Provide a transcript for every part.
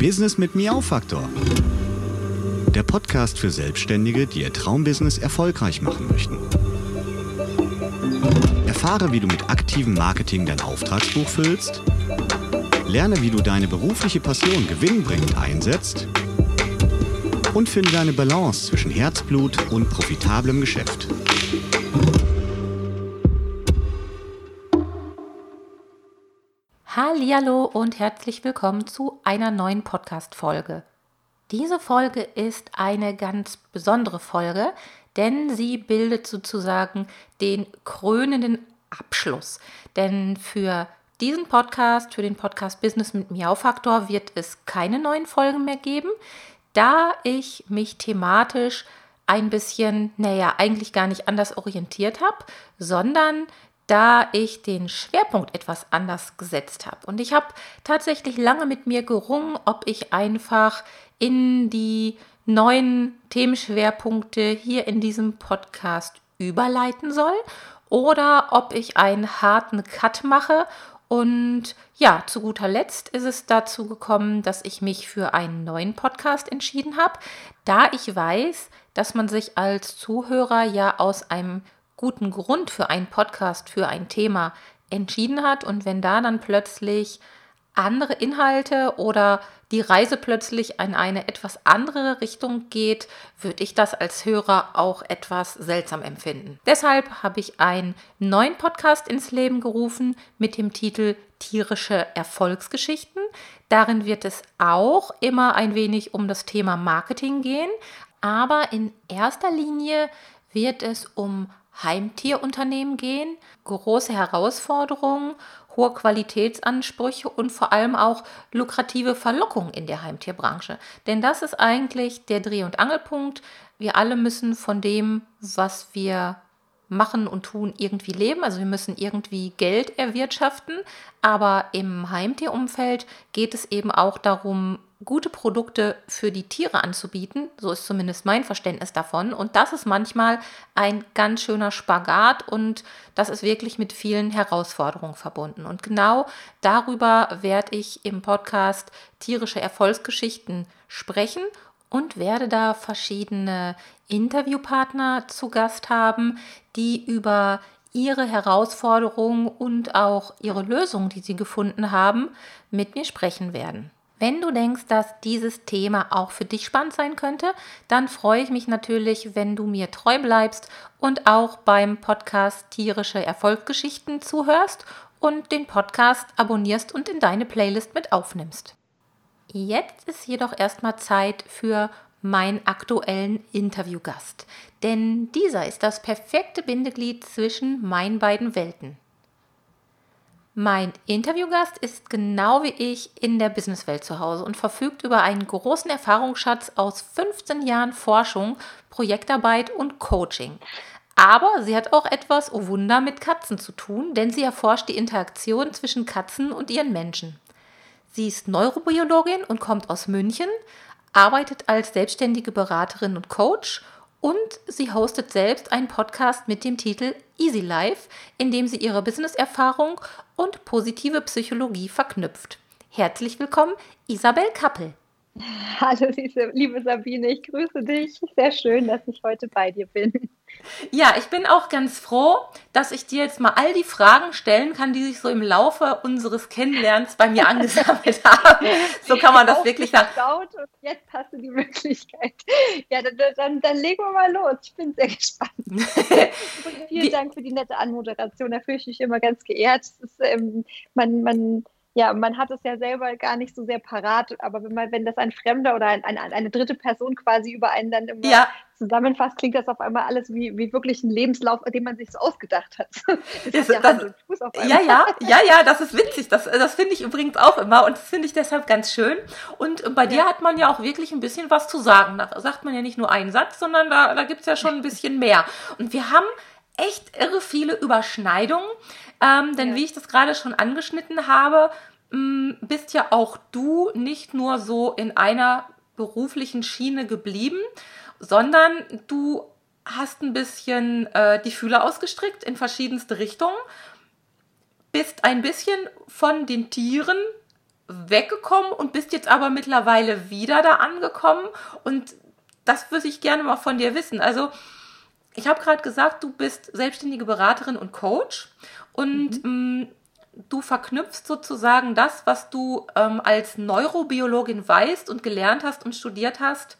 Business mit Miau-Faktor. Der Podcast für Selbstständige, die ihr Traumbusiness erfolgreich machen möchten. Erfahre, wie du mit aktivem Marketing dein Auftragsbuch füllst. Lerne, wie du deine berufliche Passion gewinnbringend einsetzt. Und finde deine Balance zwischen Herzblut und profitablem Geschäft. Hallo und herzlich willkommen zu einer neuen Podcast Folge. Diese Folge ist eine ganz besondere Folge, denn sie bildet sozusagen den krönenden Abschluss. Denn für diesen Podcast, für den Podcast Business mit Miau Faktor wird es keine neuen Folgen mehr geben, da ich mich thematisch ein bisschen, naja, eigentlich gar nicht anders orientiert habe, sondern da ich den Schwerpunkt etwas anders gesetzt habe. Und ich habe tatsächlich lange mit mir gerungen, ob ich einfach in die neuen Themenschwerpunkte hier in diesem Podcast überleiten soll oder ob ich einen harten Cut mache. Und ja, zu guter Letzt ist es dazu gekommen, dass ich mich für einen neuen Podcast entschieden habe, da ich weiß, dass man sich als Zuhörer ja aus einem guten Grund für einen Podcast, für ein Thema entschieden hat und wenn da dann plötzlich andere Inhalte oder die Reise plötzlich in eine etwas andere Richtung geht, würde ich das als Hörer auch etwas seltsam empfinden. Deshalb habe ich einen neuen Podcast ins Leben gerufen mit dem Titel Tierische Erfolgsgeschichten. Darin wird es auch immer ein wenig um das Thema Marketing gehen, aber in erster Linie wird es um Heimtierunternehmen gehen, große Herausforderungen, hohe Qualitätsansprüche und vor allem auch lukrative Verlockungen in der Heimtierbranche. Denn das ist eigentlich der Dreh- und Angelpunkt. Wir alle müssen von dem, was wir machen und tun, irgendwie leben. Also wir müssen irgendwie Geld erwirtschaften. Aber im Heimtierumfeld geht es eben auch darum, gute Produkte für die Tiere anzubieten. So ist zumindest mein Verständnis davon. Und das ist manchmal ein ganz schöner Spagat und das ist wirklich mit vielen Herausforderungen verbunden. Und genau darüber werde ich im Podcast Tierische Erfolgsgeschichten sprechen und werde da verschiedene Interviewpartner zu Gast haben, die über ihre Herausforderungen und auch ihre Lösungen, die sie gefunden haben, mit mir sprechen werden. Wenn du denkst, dass dieses Thema auch für dich spannend sein könnte, dann freue ich mich natürlich, wenn du mir treu bleibst und auch beim Podcast Tierische Erfolgsgeschichten zuhörst und den Podcast abonnierst und in deine Playlist mit aufnimmst. Jetzt ist jedoch erstmal Zeit für meinen aktuellen Interviewgast, denn dieser ist das perfekte Bindeglied zwischen meinen beiden Welten. Mein Interviewgast ist genau wie ich in der Businesswelt zu Hause und verfügt über einen großen Erfahrungsschatz aus 15 Jahren Forschung, Projektarbeit und Coaching. Aber sie hat auch etwas, oh Wunder, mit Katzen zu tun, denn sie erforscht die Interaktion zwischen Katzen und ihren Menschen. Sie ist Neurobiologin und kommt aus München, arbeitet als selbstständige Beraterin und Coach und sie hostet selbst einen Podcast mit dem Titel Easy Life, in dem sie ihre Business-Erfahrung und positive Psychologie verknüpft. Herzlich willkommen, Isabel Kappel. Hallo, liebe Sabine, ich grüße dich. Sehr schön, dass ich heute bei dir bin. Ja, ich bin auch ganz froh, dass ich dir jetzt mal all die Fragen stellen kann, die sich so im Laufe unseres Kennenlernens bei mir angesammelt haben. So kann man das wirklich sagen. Und jetzt hast du die Möglichkeit. Ja, dann, dann, dann legen wir mal los. Ich bin sehr gespannt. vielen Dank für die nette Anmoderation. Da fühle ich mich immer ganz geehrt. Ist, ähm, man, man ja, man hat es ja selber gar nicht so sehr parat, aber wenn man, wenn das ein Fremder oder ein, ein, eine dritte Person quasi über einen dann immer ja. zusammenfasst, klingt das auf einmal alles wie, wie wirklich ein Lebenslauf, den man sich so ausgedacht hat. Das das, hat ja, das, ja, ja, ja, ja, das ist witzig. Das, das finde ich übrigens auch immer und das finde ich deshalb ganz schön. Und bei dir hat man ja auch wirklich ein bisschen was zu sagen. Da sagt man ja nicht nur einen Satz, sondern da, da gibt es ja schon ein bisschen mehr. Und wir haben echt irre viele Überschneidungen. Ähm, denn ja. wie ich das gerade schon angeschnitten habe, mh, bist ja auch du nicht nur so in einer beruflichen Schiene geblieben, sondern du hast ein bisschen äh, die Fühler ausgestrickt in verschiedenste Richtungen, bist ein bisschen von den Tieren weggekommen und bist jetzt aber mittlerweile wieder da angekommen. Und das würde ich gerne mal von dir wissen. Also, ich habe gerade gesagt, du bist selbstständige Beraterin und Coach und mhm. mh, du verknüpfst sozusagen das, was du ähm, als Neurobiologin weißt und gelernt hast und studiert hast,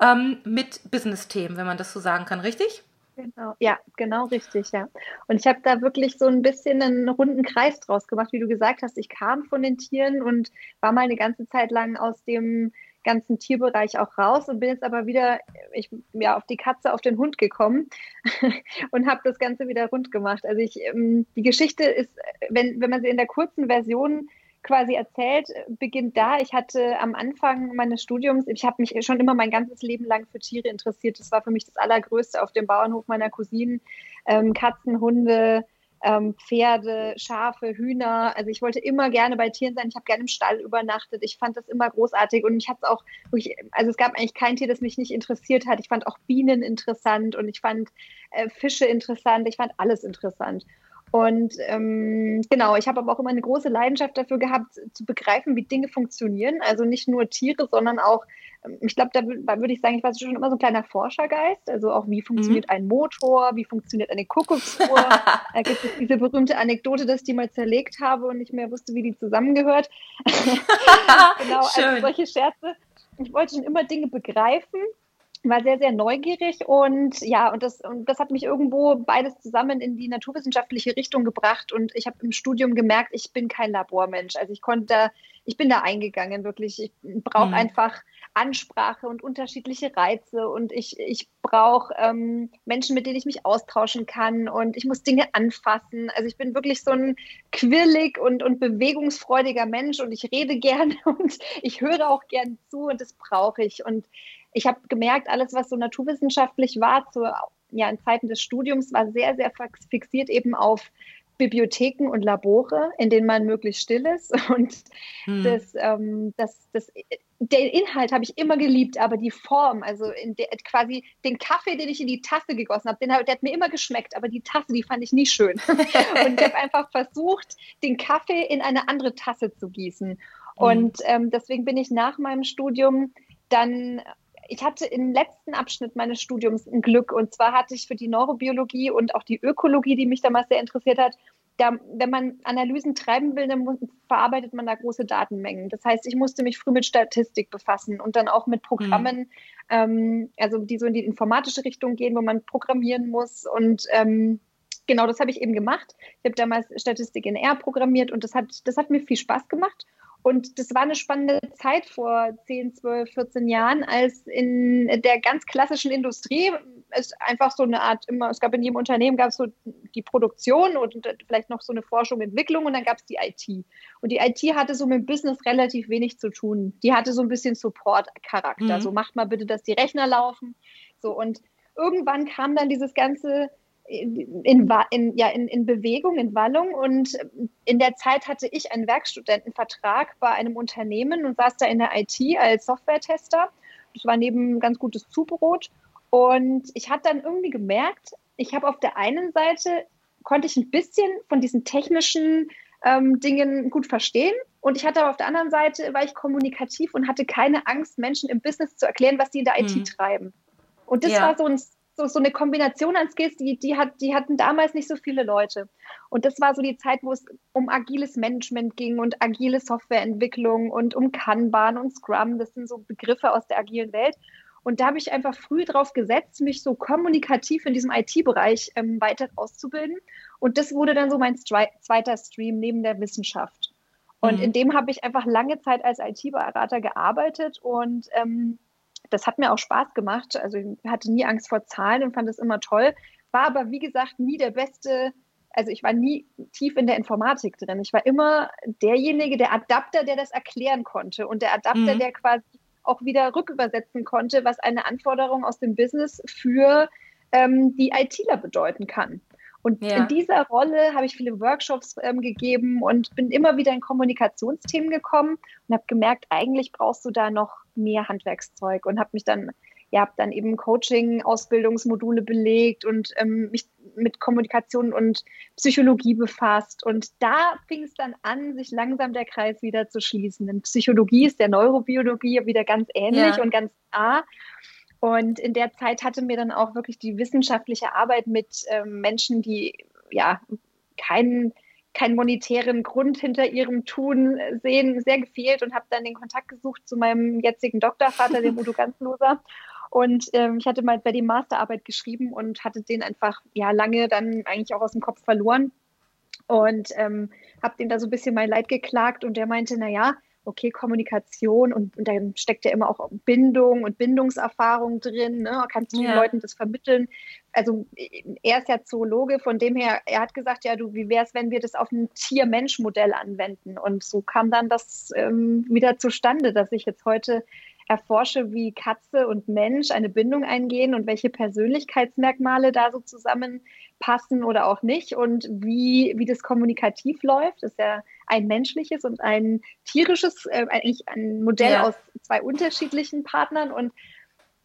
ähm, mit Business-Themen, wenn man das so sagen kann, richtig? Genau, ja, genau richtig, ja. Und ich habe da wirklich so ein bisschen einen runden Kreis draus gemacht, wie du gesagt hast. Ich kam von den Tieren und war mal eine ganze Zeit lang aus dem ganzen Tierbereich auch raus und bin jetzt aber wieder ich, ja, auf die Katze, auf den Hund gekommen und habe das Ganze wieder rund gemacht. Also ich, ähm, die Geschichte ist, wenn, wenn man sie in der kurzen Version quasi erzählt, beginnt da. Ich hatte am Anfang meines Studiums, ich habe mich schon immer mein ganzes Leben lang für Tiere interessiert. Das war für mich das Allergrößte auf dem Bauernhof meiner Cousinen. Ähm, Katzen, Hunde, ähm, Pferde, Schafe, Hühner. Also ich wollte immer gerne bei Tieren sein. Ich habe gerne im Stall übernachtet. Ich fand das immer großartig und mich hat es auch wirklich, also es gab eigentlich kein Tier, das mich nicht interessiert hat. Ich fand auch Bienen interessant und ich fand äh, Fische interessant. Ich fand alles interessant. Und ähm, genau, ich habe aber auch immer eine große Leidenschaft dafür gehabt, zu begreifen, wie Dinge funktionieren. Also nicht nur Tiere, sondern auch, ähm, ich glaube, da, da würde ich sagen, ich war schon immer so ein kleiner Forschergeist. Also auch, wie funktioniert mhm. ein Motor, wie funktioniert eine Kuckucksuhr. da gibt es diese berühmte Anekdote, dass ich die mal zerlegt habe und nicht mehr wusste, wie die zusammengehört. genau, also solche Scherze. Ich wollte schon immer Dinge begreifen war sehr, sehr neugierig und ja, und das, und das hat mich irgendwo beides zusammen in die naturwissenschaftliche Richtung gebracht und ich habe im Studium gemerkt, ich bin kein Labormensch. Also ich konnte da, ich bin da eingegangen, wirklich. Ich brauche mhm. einfach Ansprache und unterschiedliche Reize und ich, ich brauche ähm, Menschen, mit denen ich mich austauschen kann und ich muss Dinge anfassen. Also ich bin wirklich so ein quirlig und, und bewegungsfreudiger Mensch und ich rede gerne und ich höre auch gern zu und das brauche ich. Und ich habe gemerkt, alles, was so naturwissenschaftlich war, zu, ja, in Zeiten des Studiums, war sehr, sehr fixiert eben auf Bibliotheken und Labore, in denen man möglichst still ist. Und hm. das, ähm, das, das, den Inhalt habe ich immer geliebt, aber die Form, also in der, quasi den Kaffee, den ich in die Tasse gegossen habe, den, der hat mir immer geschmeckt, aber die Tasse, die fand ich nie schön. und ich habe einfach versucht, den Kaffee in eine andere Tasse zu gießen. Hm. Und ähm, deswegen bin ich nach meinem Studium dann ich hatte im letzten Abschnitt meines Studiums ein Glück. Und zwar hatte ich für die Neurobiologie und auch die Ökologie, die mich damals sehr interessiert hat, da, wenn man Analysen treiben will, dann verarbeitet man da große Datenmengen. Das heißt, ich musste mich früh mit Statistik befassen und dann auch mit Programmen, mhm. ähm, also die so in die informatische Richtung gehen, wo man programmieren muss. Und ähm, genau das habe ich eben gemacht. Ich habe damals Statistik in R programmiert und das hat, das hat mir viel Spaß gemacht. Und das war eine spannende Zeit vor 10, 12, 14 Jahren, als in der ganz klassischen Industrie es einfach so eine Art, immer, es gab in jedem Unternehmen gab es so die Produktion und vielleicht noch so eine Forschung, Entwicklung und dann gab es die IT. Und die IT hatte so mit Business relativ wenig zu tun. Die hatte so ein bisschen Support-Charakter. Mhm. So macht mal bitte, dass die Rechner laufen. So und irgendwann kam dann dieses ganze in, in, ja, in, in Bewegung, in Wallung. Und in der Zeit hatte ich einen Werkstudentenvertrag bei einem Unternehmen und saß da in der IT als Software-Tester. Das war neben ganz gutes Zubrot. Und ich hatte dann irgendwie gemerkt, ich habe auf der einen Seite, konnte ich ein bisschen von diesen technischen ähm, Dingen gut verstehen. Und ich hatte aber auf der anderen Seite, war ich kommunikativ und hatte keine Angst, Menschen im Business zu erklären, was sie in der IT hm. treiben. Und das ja. war so ein so, so eine Kombination an Skills, die, die, hat, die hatten damals nicht so viele Leute. Und das war so die Zeit, wo es um agiles Management ging und agile Softwareentwicklung und um Kanban und Scrum. Das sind so Begriffe aus der agilen Welt. Und da habe ich einfach früh drauf gesetzt, mich so kommunikativ in diesem IT-Bereich ähm, weiter auszubilden. Und das wurde dann so mein zweiter Stream neben der Wissenschaft. Und mhm. in dem habe ich einfach lange Zeit als IT-Berater gearbeitet und ähm, das hat mir auch Spaß gemacht. Also ich hatte nie Angst vor Zahlen und fand es immer toll. War aber, wie gesagt, nie der beste, also ich war nie tief in der Informatik drin. Ich war immer derjenige, der Adapter, der das erklären konnte und der Adapter, mhm. der quasi auch wieder rückübersetzen konnte, was eine Anforderung aus dem Business für ähm, die ITler bedeuten kann. Und ja. in dieser Rolle habe ich viele Workshops ähm, gegeben und bin immer wieder in Kommunikationsthemen gekommen und habe gemerkt, eigentlich brauchst du da noch mehr Handwerkszeug und habe mich dann ja, habe dann eben Coaching-Ausbildungsmodule belegt und ähm, mich mit Kommunikation und Psychologie befasst. Und da fing es dann an, sich langsam der Kreis wieder zu schließen. Denn Psychologie ist der Neurobiologie wieder ganz ähnlich ja. und ganz nah. Und in der Zeit hatte mir dann auch wirklich die wissenschaftliche Arbeit mit ähm, Menschen, die ja keinen keinen monetären Grund hinter ihrem Tun sehen, sehr gefehlt und habe dann den Kontakt gesucht zu meinem jetzigen Doktorvater, dem Udo Ganzloser. Und ähm, ich hatte mal bei dem Masterarbeit geschrieben und hatte den einfach ja lange dann eigentlich auch aus dem Kopf verloren und ähm, habe dem da so ein bisschen mein Leid geklagt und der meinte, naja, okay, Kommunikation und, und da steckt ja immer auch Bindung und Bindungserfahrung drin, ne? kannst du ja. den Leuten das vermitteln. Also er ist ja Zoologe, von dem her, er hat gesagt, ja, du, wie wäre es, wenn wir das auf ein Tier-Mensch-Modell anwenden? Und so kam dann das ähm, wieder zustande, dass ich jetzt heute erforsche, wie Katze und Mensch eine Bindung eingehen und welche Persönlichkeitsmerkmale da so zusammenpassen oder auch nicht und wie, wie das kommunikativ läuft. Das ist ja ein menschliches und ein tierisches, äh, eigentlich ein Modell ja. aus zwei unterschiedlichen Partnern und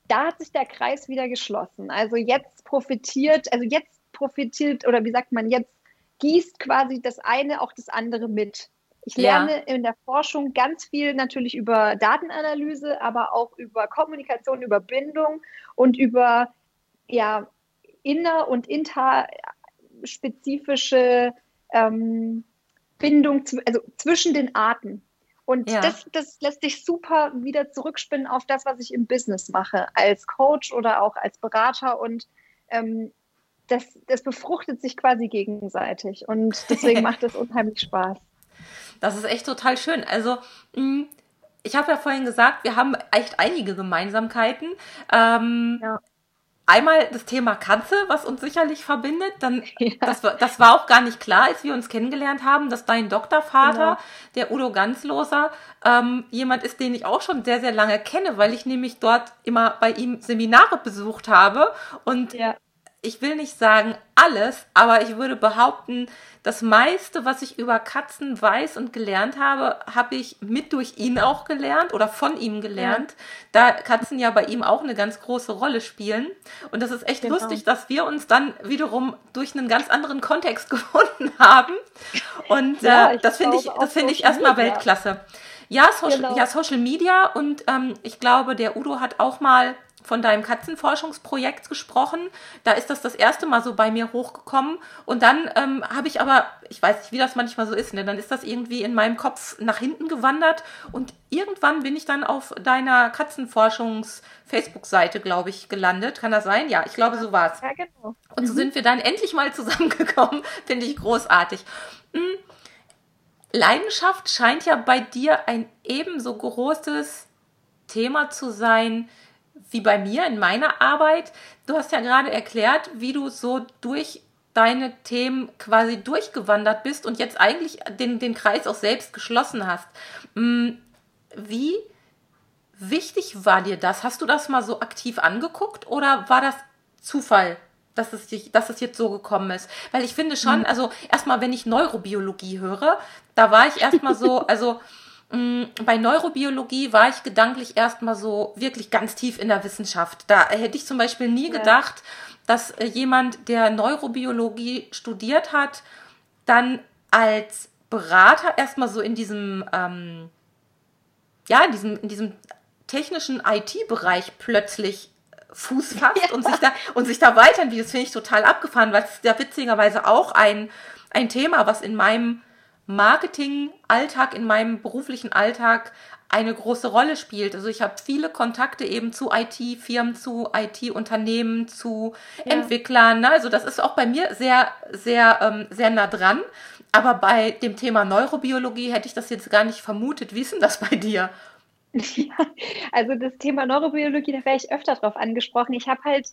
da hat sich der Kreis wieder geschlossen. Also jetzt profitiert, also jetzt profitiert oder wie sagt man, jetzt gießt quasi das eine auch das andere mit. Ich lerne ja. in der Forschung ganz viel natürlich über Datenanalyse, aber auch über Kommunikation, über Bindung und über ja, inner- und interspezifische ähm, Bindung also zwischen den Arten. Und ja. das, das lässt sich super wieder zurückspinnen auf das, was ich im Business mache, als Coach oder auch als Berater. Und ähm, das, das befruchtet sich quasi gegenseitig. Und deswegen macht es unheimlich Spaß. Das ist echt total schön. Also, mm, ich habe ja vorhin gesagt, wir haben echt einige Gemeinsamkeiten. Ähm, ja. Einmal das Thema Katze, was uns sicherlich verbindet. Dann, ja. das, das, war auch gar nicht klar, als wir uns kennengelernt haben, dass dein Doktorvater, genau. der Udo Ganzloser, ähm, jemand ist, den ich auch schon sehr, sehr lange kenne, weil ich nämlich dort immer bei ihm Seminare besucht habe. Und ja ich will nicht sagen alles, aber ich würde behaupten, das meiste, was ich über Katzen weiß und gelernt habe, habe ich mit durch ihn auch gelernt oder von ihm gelernt, ja. da Katzen ja bei ihm auch eine ganz große Rolle spielen. Und das ist echt genau. lustig, dass wir uns dann wiederum durch einen ganz anderen Kontext gefunden haben. Und ja, äh, das finde ich, das finde ich erstmal Weltklasse. Ja, Social, genau. ja, Social Media und ähm, ich glaube, der Udo hat auch mal von deinem Katzenforschungsprojekt gesprochen. Da ist das das erste Mal so bei mir hochgekommen. Und dann ähm, habe ich aber, ich weiß nicht, wie das manchmal so ist, ne? dann ist das irgendwie in meinem Kopf nach hinten gewandert. Und irgendwann bin ich dann auf deiner Katzenforschungs-Facebook-Seite, glaube ich, gelandet. Kann das sein? Ja, ich glaube, so war es. Ja, genau. Und so mhm. sind wir dann endlich mal zusammengekommen. Finde ich großartig. Hm. Leidenschaft scheint ja bei dir ein ebenso großes Thema zu sein wie bei mir in meiner Arbeit. Du hast ja gerade erklärt, wie du so durch deine Themen quasi durchgewandert bist und jetzt eigentlich den, den Kreis auch selbst geschlossen hast. Mm, wie wichtig war dir das? Hast du das mal so aktiv angeguckt oder war das Zufall, dass es, dass es jetzt so gekommen ist? Weil ich finde schon, mhm. also erstmal, wenn ich Neurobiologie höre, da war ich erstmal so, also bei Neurobiologie war ich gedanklich erstmal so wirklich ganz tief in der Wissenschaft. Da hätte ich zum Beispiel nie ja. gedacht, dass äh, jemand, der Neurobiologie studiert hat, dann als Berater erstmal so in diesem, ähm, ja, in diesem, in diesem technischen IT-Bereich plötzlich Fuß fasst ja. und sich da und sich da weiterentwickelt. Das finde ich total abgefahren, weil es ist ja witzigerweise auch ein, ein Thema, was in meinem Marketing-Alltag, in meinem beruflichen Alltag eine große Rolle spielt. Also ich habe viele Kontakte eben zu IT-Firmen, zu IT-Unternehmen, zu ja. Entwicklern. Ne? Also das ist auch bei mir sehr, sehr, ähm, sehr nah dran. Aber bei dem Thema Neurobiologie hätte ich das jetzt gar nicht vermutet. Wie ist denn das bei dir? Ja, also das Thema Neurobiologie, da wäre ich öfter drauf angesprochen. Ich habe halt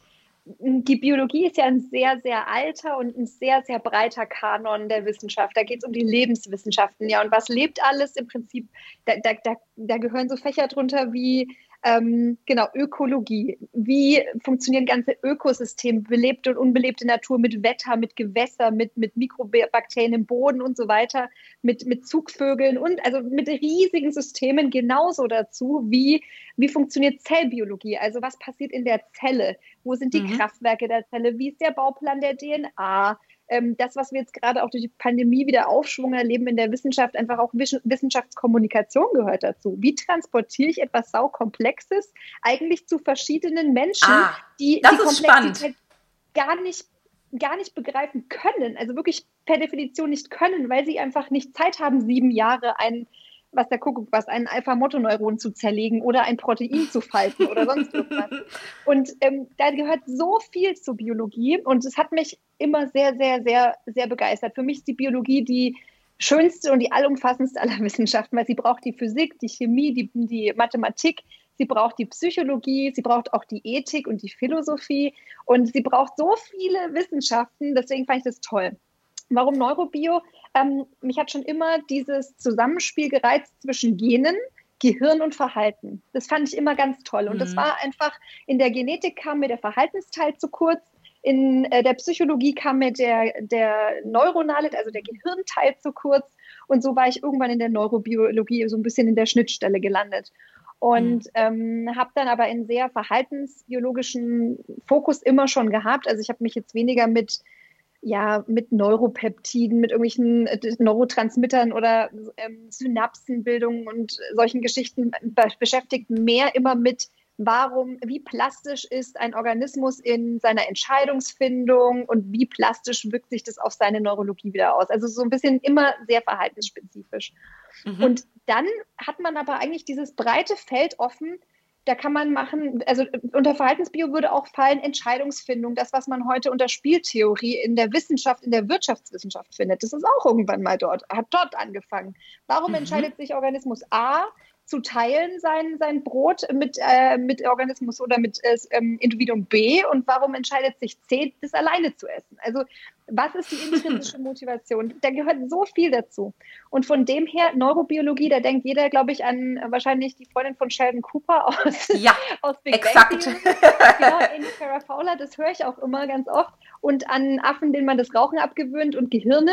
die Biologie ist ja ein sehr, sehr alter und ein sehr, sehr breiter Kanon der Wissenschaft. Da geht es um die Lebenswissenschaften, ja. Und was lebt alles im Prinzip? Da, da, da, da gehören so Fächer drunter wie Ähm, genau, Ökologie. Wie funktionieren ganze Ökosysteme, belebte und unbelebte Natur mit Wetter, mit Gewässer, mit, mit Mikrobakterien im Boden und so weiter, mit, mit Zugvögeln und also mit riesigen Systemen genauso dazu, wie, wie funktioniert Zellbiologie, also was passiert in der Zelle, wo sind die mhm. Kraftwerke der Zelle, wie ist der Bauplan der DNA, ähm, das, was wir jetzt gerade auch durch die Pandemie wieder Aufschwung erleben in der Wissenschaft, einfach auch Wissenschaftskommunikation gehört dazu. Wie transportiere ich etwas saukomplexes eigentlich zu verschiedenen Menschen, ah, die die Komplexität gar nicht gar nicht begreifen können, also wirklich per Definition nicht können, weil sie einfach nicht Zeit haben, sieben Jahre ein was der Kuckuck was, ein Alpha-Motoneuron zu zerlegen oder ein Protein zu falten oder sonst irgendwas. Und ähm, da gehört so viel zur Biologie und es hat mich immer sehr, sehr, sehr, sehr begeistert. Für mich ist die Biologie die schönste und die allumfassendste aller Wissenschaften, weil sie braucht die Physik, die Chemie, die, die Mathematik, sie braucht die Psychologie, sie braucht auch die Ethik und die Philosophie und sie braucht so viele Wissenschaften, deswegen fand ich das toll. Warum Neurobio? Ähm, mich hat schon immer dieses Zusammenspiel gereizt zwischen Genen, Gehirn und Verhalten. Das fand ich immer ganz toll. Und mhm. das war einfach, in der Genetik kam mir der Verhaltensteil zu kurz, in äh, der Psychologie kam mir der, der neuronale, also der Gehirnteil zu kurz. Und so war ich irgendwann in der Neurobiologie so ein bisschen in der Schnittstelle gelandet. Und mhm. ähm, habe dann aber einen sehr verhaltensbiologischen Fokus immer schon gehabt. Also ich habe mich jetzt weniger mit ja, mit Neuropeptiden, mit irgendwelchen äh, Neurotransmittern oder ähm, Synapsenbildungen und solchen Geschichten beschäftigt, mehr immer mit warum, wie plastisch ist ein Organismus in seiner Entscheidungsfindung und wie plastisch wirkt sich das auf seine Neurologie wieder aus. Also so ein bisschen immer sehr verhaltensspezifisch. Mhm. Und dann hat man aber eigentlich dieses breite Feld offen, da kann man machen, also unter Verhaltensbio würde auch fallen Entscheidungsfindung, das, was man heute unter Spieltheorie in der Wissenschaft, in der Wirtschaftswissenschaft findet. Das ist auch irgendwann mal dort, hat dort angefangen. Warum mhm. entscheidet sich Organismus A zu teilen sein, sein Brot mit, äh, mit Organismus oder mit äh, ähm, Individuum B und warum entscheidet sich C, das alleine zu essen? Also was ist die intrinsische Motivation? Da gehört so viel dazu. Und von dem her, Neurobiologie, da denkt jeder, glaube ich, an wahrscheinlich die Freundin von Sheldon Cooper aus, ja, aus Big exakt. Bang Genau, Amy Farrah Fowler, das höre ich auch immer ganz oft. Und an Affen, denen man das Rauchen abgewöhnt und Gehirne.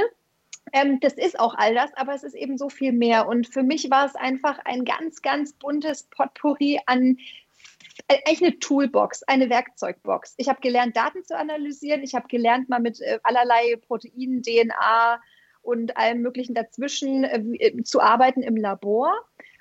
Ähm, das ist auch all das, aber es ist eben so viel mehr. Und für mich war es einfach ein ganz, ganz buntes Potpourri an äh, eigentlich eine Toolbox, eine Werkzeugbox. Ich habe gelernt, Daten zu analysieren. Ich habe gelernt, mal mit äh, allerlei Proteinen, DNA und allem Möglichen dazwischen äh, äh, zu arbeiten im Labor.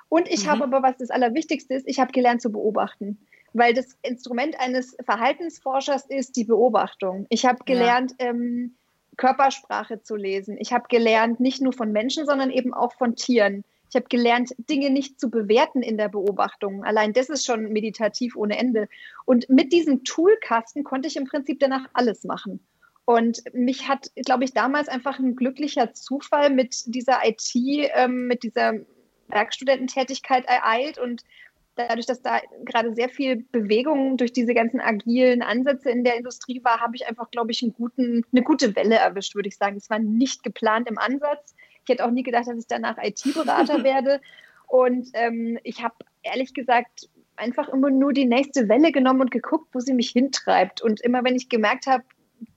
Und ich mhm. habe aber, was das Allerwichtigste ist, ich habe gelernt zu beobachten. Weil das Instrument eines Verhaltensforschers ist die Beobachtung. Ich habe gelernt, ja. ähm, Körpersprache zu lesen. Ich habe gelernt, nicht nur von Menschen, sondern eben auch von Tieren. Ich habe gelernt, Dinge nicht zu bewerten in der Beobachtung. Allein das ist schon meditativ ohne Ende. Und mit diesem Toolkasten konnte ich im Prinzip danach alles machen. Und mich hat, glaube ich, damals einfach ein glücklicher Zufall mit dieser IT, ähm, mit dieser Werkstudententätigkeit ereilt und dadurch, dass da gerade sehr viel Bewegung durch diese ganzen agilen Ansätze in der Industrie war, habe ich einfach, glaube ich, guten, eine gute Welle erwischt, würde ich sagen. Es war nicht geplant im Ansatz. Ich hätte auch nie gedacht, dass ich danach IT-Berater werde. Und ähm, ich habe ehrlich gesagt einfach immer nur die nächste Welle genommen und geguckt, wo sie mich hintreibt. Und immer wenn ich gemerkt habe,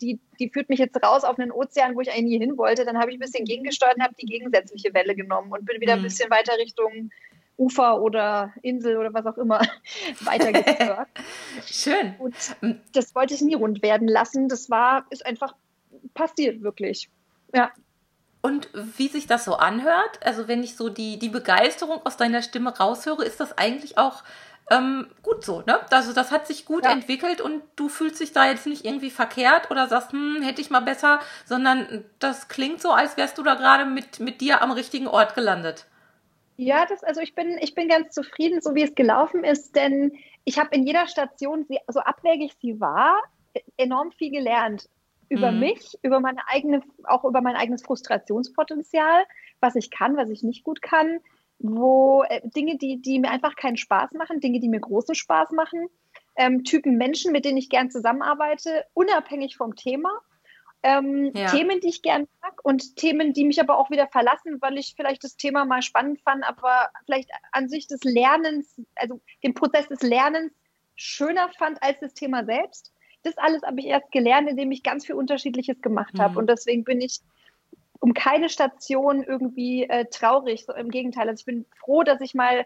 die, die führt mich jetzt raus auf einen Ozean, wo ich eigentlich nie hin wollte, dann habe ich ein bisschen gegengesteuert und habe die gegensätzliche Welle genommen und bin wieder ein mhm. bisschen weiter Richtung Ufer oder Insel oder was auch immer weitergeführt. Schön. Und das wollte ich nie rund werden lassen. Das war, ist einfach passiert, wirklich. Ja. Und wie sich das so anhört, also wenn ich so die, die Begeisterung aus deiner Stimme raushöre, ist das eigentlich auch ähm, gut so, ne? Also das hat sich gut ja. entwickelt und du fühlst dich da jetzt nicht irgendwie verkehrt oder sagst, hm, hätte ich mal besser, sondern das klingt so, als wärst du da gerade mit, mit dir am richtigen Ort gelandet. Ja, das, also ich bin, ich bin ganz zufrieden, so wie es gelaufen ist, denn ich habe in jeder Station, so abwägig sie war, enorm viel gelernt über mhm. mich, über meine eigene, auch über mein eigenes Frustrationspotenzial, was ich kann, was ich nicht gut kann, wo äh, Dinge, die, die mir einfach keinen Spaß machen, Dinge, die mir großen Spaß machen, ähm, Typen Menschen, mit denen ich gern zusammenarbeite, unabhängig vom Thema ähm, ja. Themen, die ich gerne mag und Themen, die mich aber auch wieder verlassen, weil ich vielleicht das Thema mal spannend fand, aber vielleicht an sich des Lernens, also den Prozess des Lernens schöner fand als das Thema selbst. Das alles habe ich erst gelernt, indem ich ganz viel Unterschiedliches gemacht habe. Mhm. Und deswegen bin ich um keine Station irgendwie äh, traurig. So, Im Gegenteil, also ich bin froh, dass ich mal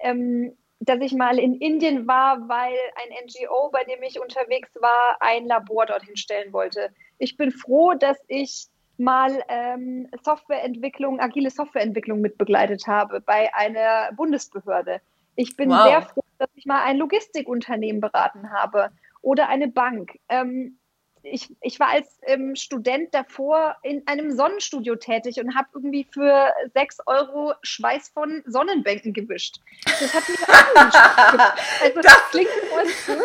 ähm, dass ich mal in Indien war, weil ein NGO, bei dem ich unterwegs war, ein Labor dorthin stellen wollte. Ich bin froh, dass ich mal ähm, Softwareentwicklung, agile Softwareentwicklung mitbegleitet habe bei einer Bundesbehörde. Ich bin wow. sehr froh, dass ich mal ein Logistikunternehmen beraten habe oder eine Bank. Ähm, ich, ich war als ähm, Student davor in einem Sonnenstudio tätig und habe irgendwie für sechs Euro Schweiß von Sonnenbänken gewischt. Das hat mich auch Also das klingt für uns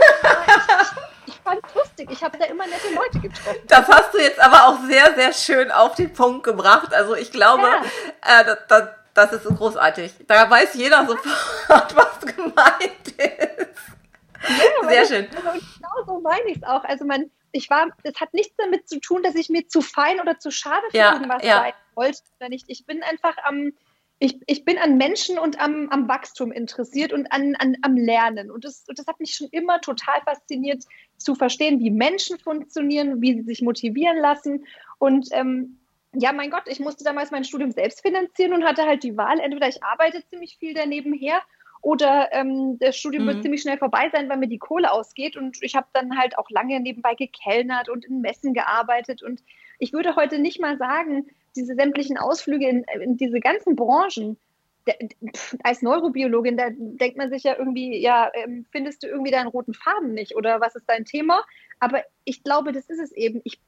ich, ich fand es lustig. Ich habe da immer nette Leute getroffen. Das hast du jetzt aber auch sehr, sehr schön auf den Punkt gebracht. Also ich glaube, ja. äh, das, das, das ist großartig. Da weiß jeder sofort, was gemeint ist. Ja, sehr schön. Also, genau so meine ich es auch. Also man ich war, das hat nichts damit zu tun, dass ich mir zu fein oder zu schade für ja, irgendwas ja. sein wollte oder nicht. Ich bin einfach am, ich, ich bin an Menschen und am, am Wachstum interessiert und an, an, am Lernen. Und das, das hat mich schon immer total fasziniert, zu verstehen, wie Menschen funktionieren, wie sie sich motivieren lassen. Und ähm, ja, mein Gott, ich musste damals mein Studium selbst finanzieren und hatte halt die Wahl, entweder ich arbeite ziemlich viel daneben her oder ähm, das Studium mhm. wird ziemlich schnell vorbei sein, weil mir die Kohle ausgeht. Und ich habe dann halt auch lange nebenbei gekellnert und in Messen gearbeitet. Und ich würde heute nicht mal sagen, diese sämtlichen Ausflüge in, in diese ganzen Branchen, als Neurobiologin, da denkt man sich ja irgendwie, ja, ähm, findest du irgendwie deinen roten Faden nicht oder was ist dein Thema? Aber ich glaube, das ist es eben. Ich,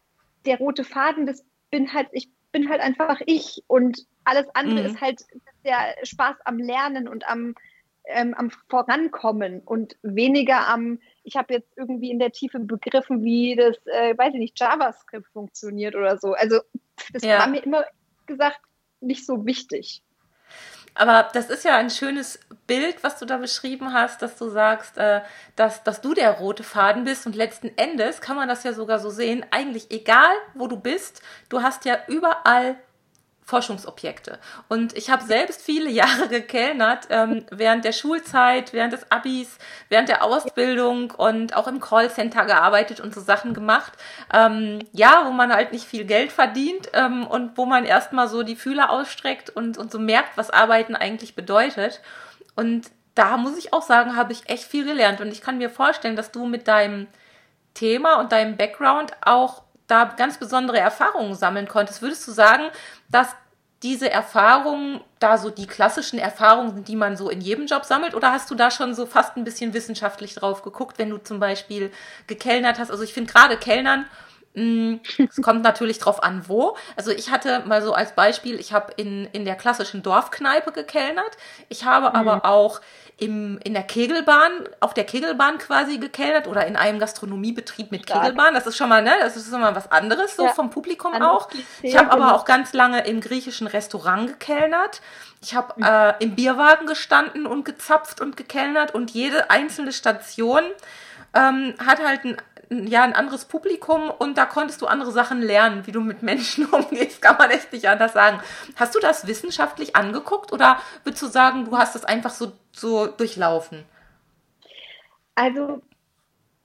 der rote Faden, das bin halt, ich bin halt einfach ich und alles andere mhm. ist halt der Spaß am Lernen und am, ähm, am Vorankommen und weniger am, ich habe jetzt irgendwie in der Tiefe begriffen, wie das, äh, weiß ich nicht, JavaScript funktioniert oder so. Also das ja. war mir immer gesagt nicht so wichtig. Aber das ist ja ein schönes Bild, was du da beschrieben hast, dass du sagst, äh, dass, dass du der rote Faden bist und letzten Endes kann man das ja sogar so sehen, eigentlich egal, wo du bist, du hast ja überall Forschungsobjekte. Und ich habe selbst viele Jahre gekellnert, ähm, während der Schulzeit, während des Abis, während der Ausbildung und auch im Callcenter gearbeitet und so Sachen gemacht. Ähm, ja, wo man halt nicht viel Geld verdient ähm, und wo man erstmal so die Fühler ausstreckt und, und so merkt, was Arbeiten eigentlich bedeutet. Und da muss ich auch sagen, habe ich echt viel gelernt. Und ich kann mir vorstellen, dass du mit deinem Thema und deinem Background auch da ganz besondere Erfahrungen sammeln konntest. Würdest du sagen, dass diese Erfahrungen da so die klassischen Erfahrungen sind, die man so in jedem Job sammelt? Oder hast du da schon so fast ein bisschen wissenschaftlich drauf geguckt, wenn du zum Beispiel gekellnert hast? Also ich finde gerade Kellnern, mm, es kommt natürlich drauf an, wo. Also ich hatte mal so als Beispiel, ich habe in, in der klassischen Dorfkneipe gekellnert. Ich habe mhm. aber auch im, in der Kegelbahn, auf der Kegelbahn quasi gekellnert oder in einem Gastronomiebetrieb mit Stark. Kegelbahn. Das ist schon mal, ne, das ist immer was anderes, so ja. vom Publikum An auch. Ich habe aber genau. auch ganz lange im griechischen Restaurant gekellnert. Ich habe mhm. äh, im Bierwagen gestanden und gezapft und gekellnert und jede einzelne Station ähm, hat halt ein ja ein anderes Publikum und da konntest du andere Sachen lernen, wie du mit Menschen umgehst, kann man echt nicht anders sagen. Hast du das wissenschaftlich angeguckt oder würdest du sagen, du hast das einfach so, so durchlaufen? Also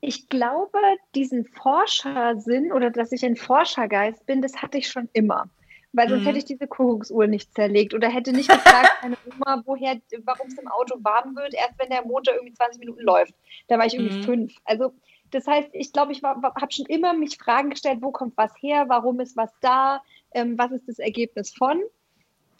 ich glaube, diesen Forschersinn oder dass ich ein Forschergeist bin, das hatte ich schon immer. Weil sonst mhm. hätte ich diese Kuckucksuhr nicht zerlegt oder hätte nicht gefragt, meine Oma, woher, warum es im Auto warm wird, erst wenn der Motor irgendwie 20 Minuten läuft. Da war ich irgendwie mhm. fünf. Also das heißt, ich glaube, ich habe schon immer mich Fragen gestellt, wo kommt was her, warum ist was da, ähm, was ist das Ergebnis von.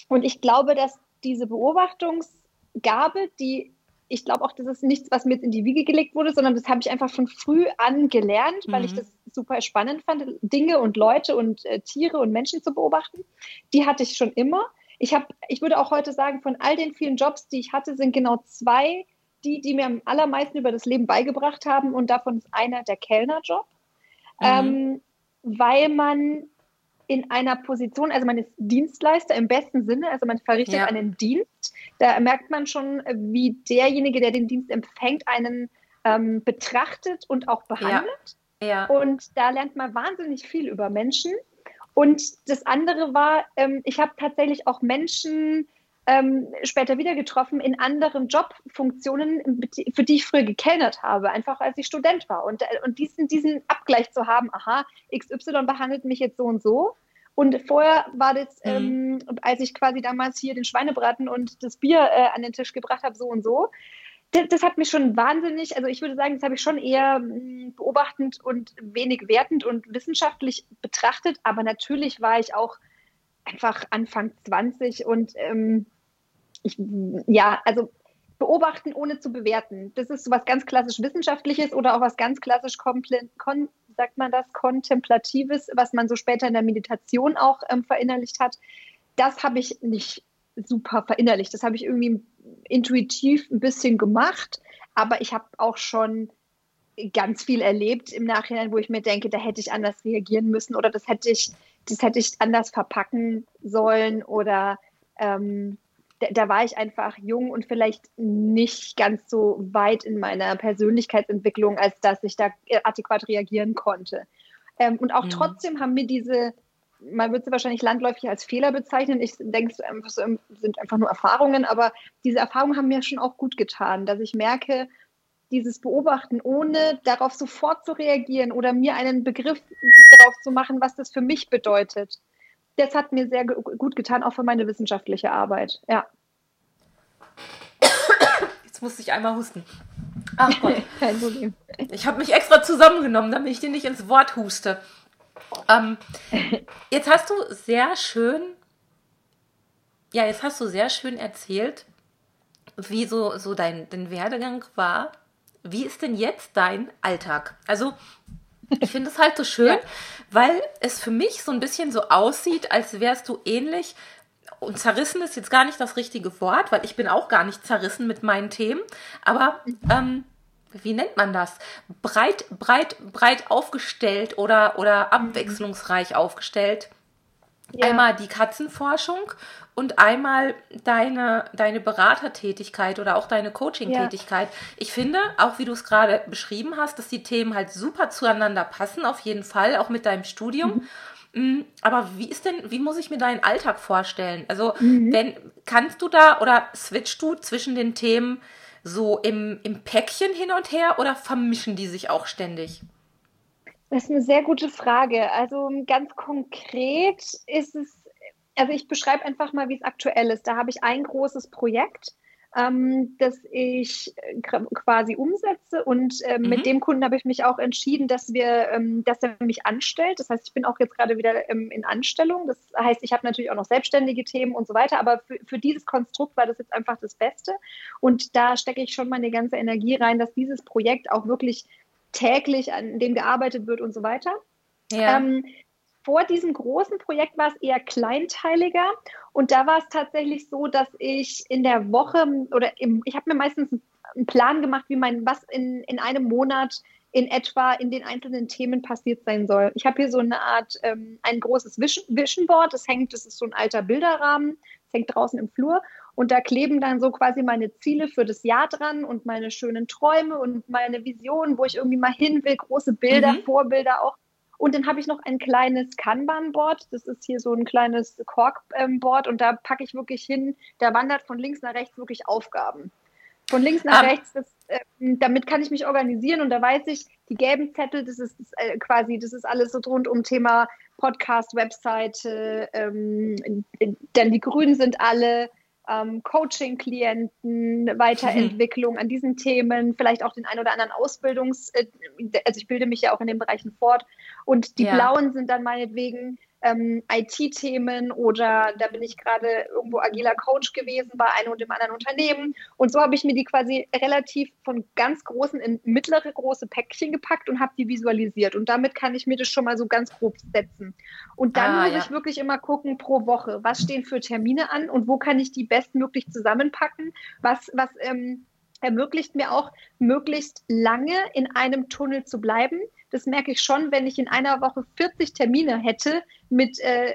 Und ich glaube, dass diese Beobachtungsgabe, die ich glaube auch, das ist nichts, was mir jetzt in die Wiege gelegt wurde, sondern das habe ich einfach von früh an gelernt, weil mhm. ich das super spannend fand, Dinge und Leute und äh, Tiere und Menschen zu beobachten. Die hatte ich schon immer. Ich habe, ich würde auch heute sagen, von all den vielen Jobs, die ich hatte, sind genau zwei die, die mir am allermeisten über das Leben beigebracht haben. Und davon ist einer der Kellnerjob, mhm. ähm, weil man in einer Position, also man ist Dienstleister im besten Sinne, also man verrichtet ja. einen Dienst. Da merkt man schon, wie derjenige, der den Dienst empfängt, einen ähm, betrachtet und auch behandelt. Ja. Und da lernt man wahnsinnig viel über Menschen. Und das andere war, ähm, ich habe tatsächlich auch Menschen ähm, später wieder getroffen in anderen Jobfunktionen, für die ich früher gekellnert habe, einfach als ich Student war. Und, äh, und diesen, diesen Abgleich zu haben, aha, XY behandelt mich jetzt so und so. Und vorher war das, mhm. ähm, als ich quasi damals hier den Schweinebraten und das Bier äh, an den Tisch gebracht habe, so und so. Das, das, hat mich schon wahnsinnig, also ich würde sagen, das habe ich schon eher mh, hm, beobachtend und wenig wertend und wissenschaftlich betrachtet. Aber natürlich war ich auch einfach Anfang 20 und ähm, ich, ja, also beobachten ohne zu bewerten. Das ist so was ganz klassisch Wissenschaftliches oder auch was ganz klassisch, kon, sagt man das, Kontemplatives, was man so später in der Meditation auch ähm, verinnerlicht hat. Das habe ich nicht super verinnerlicht. Das habe ich irgendwie intuitiv ein bisschen gemacht, aber ich habe auch schon ganz viel erlebt im Nachhinein, wo ich mir denke, da hätte ich anders reagieren müssen oder das hätte ich, das hätte ich anders verpacken sollen oder ähm, da, da, war ich einfach jung und vielleicht nicht ganz so weit in meiner Persönlichkeitsentwicklung, als dass ich da adäquat reagieren konnte. Ähm, und auch mhm. trotzdem haben mir diese, man würde sie wahrscheinlich landläufig als Fehler bezeichnen. Ich denke, es sind einfach nur Erfahrungen, aber diese Erfahrungen haben mir schon auch gut getan, dass ich merke, dieses Beobachten, ohne darauf sofort zu reagieren oder mir einen Begriff darauf zu machen, was das für mich bedeutet das hat mir sehr gut getan, auch für meine wissenschaftliche Arbeit. Ja. Jetzt musste ich einmal husten. Ach Gott. Kein Problem. Ich habe mich extra zusammengenommen, damit ich dir nicht ins Wort huste. Ähm, jetzt hast du sehr schön, ja, jetzt hast du sehr schön erzählt, wie so, so dein, dein Werdegang war. Wie ist denn jetzt dein Alltag? Also, ich finde es halt so schön, ja. weil es für mich so ein bisschen so aussieht, als wärst du ähnlich. Und zerrissen ist jetzt gar nicht das richtige Wort, weil ich bin auch gar nicht zerrissen mit meinen Themen. Aber ähm, wie nennt man das? Breit, breit, breit aufgestellt oder, oder abwechslungsreich aufgestellt. Ja. Einmal die Katzenforschung und einmal deine, deine Beratertätigkeit oder auch deine Coaching-Tätigkeit. Ja. Ich finde, auch wie du es gerade beschrieben hast, dass die Themen halt super zueinander passen, auf jeden Fall, auch mit deinem Studium. Mhm. Mm, aber wie ist denn, wie muss ich mir deinen Alltag vorstellen? Also, mhm. wenn, kannst du da oder switchst du zwischen den Themen so im, im Päckchen hin und her oder vermischen die sich auch ständig? Das ist eine sehr gute Frage. Also ganz konkret ist es also ich beschreibe einfach mal, wie es aktuell ist. Da habe ich ein großes Projekt, ähm, das ich äh, quasi umsetze und ähm, mhm. mit dem Kunden habe ich mich auch entschieden, dass wir, ähm, dass er mich anstellt. Das heißt, ich bin auch jetzt gerade wieder ähm, in Anstellung. Das heißt, ich habe natürlich auch noch selbstständige Themen und so weiter, aber für, für dieses Konstrukt war das jetzt einfach das Beste. Und da stecke ich schon meine ganze Energie rein, dass dieses Projekt auch wirklich täglich an dem gearbeitet wird und so weiter. Ja. Ähm, vor diesem großen Projekt war es eher kleinteiliger und da war es tatsächlich so, dass ich in der Woche oder im, ich habe mir meistens einen Plan gemacht, wie mein, was in, in einem Monat in etwa in den einzelnen Themen passiert sein soll. Ich habe hier so eine Art, ähm, ein großes Vision, Vision Board, das hängt, das ist so ein alter Bilderrahmen, hängt draußen im Flur und da kleben dann so quasi meine Ziele für das Jahr dran und meine schönen Träume und meine Visionen, wo ich irgendwie mal hin will, große Bilder, mhm. Vorbilder auch und dann habe ich noch ein kleines Kanban-Board. Das ist hier so ein kleines Cork-Board und da packe ich wirklich hin, da wandert von links nach rechts wirklich Aufgaben. Von links nach ah. rechts, das, äh, damit kann ich mich organisieren und da weiß ich, die gelben Zettel, das ist das, äh, quasi, das ist alles so rund um Thema Podcast, Webseite, ähm, dann die Grünen sind alle ähm, Coaching-Klienten, Weiterentwicklung mhm. an diesen Themen, vielleicht auch den ein oder anderen Ausbildungs-, äh, also ich bilde mich ja auch in den Bereichen fort. Und die ja. blauen sind dann meinetwegen ähm, IT-Themen oder da bin ich gerade irgendwo agiler Coach gewesen bei einem und dem anderen Unternehmen. Und so habe ich mir die quasi relativ von ganz großen in mittlere große Päckchen gepackt und habe die visualisiert. Und damit kann ich mir das schon mal so ganz grob setzen. Und dann ah, muss ja. ich wirklich immer gucken pro Woche, was stehen für Termine an und wo kann ich die bestmöglich zusammenpacken, was, was ähm, ermöglicht mir auch, möglichst lange in einem Tunnel zu bleiben. Das merke ich schon, wenn ich in einer Woche 40 Termine hätte mit äh,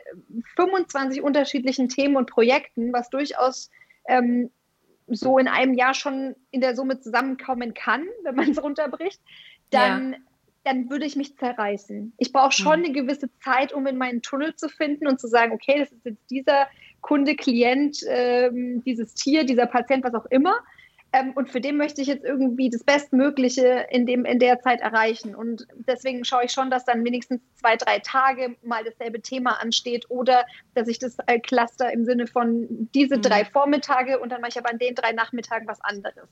25 unterschiedlichen Themen und Projekten, was durchaus ähm, so in einem Jahr schon in der Summe zusammenkommen kann, wenn man es runterbricht, dann, ja. dann würde ich mich zerreißen. Ich brauche schon mhm. eine gewisse Zeit, um in meinen Tunnel zu finden und zu sagen, okay, das ist jetzt dieser Kunde, Klient, ähm, dieses Tier, dieser Patient, was auch immer. Ähm, und für den möchte ich jetzt irgendwie das Bestmögliche in, dem, in der Zeit erreichen. Und deswegen schaue ich schon, dass dann wenigstens zwei, drei Tage mal dasselbe Thema ansteht oder dass ich das äh, cluster im Sinne von diese mhm. drei Vormittage und dann mache ich aber an den drei Nachmittagen was anderes.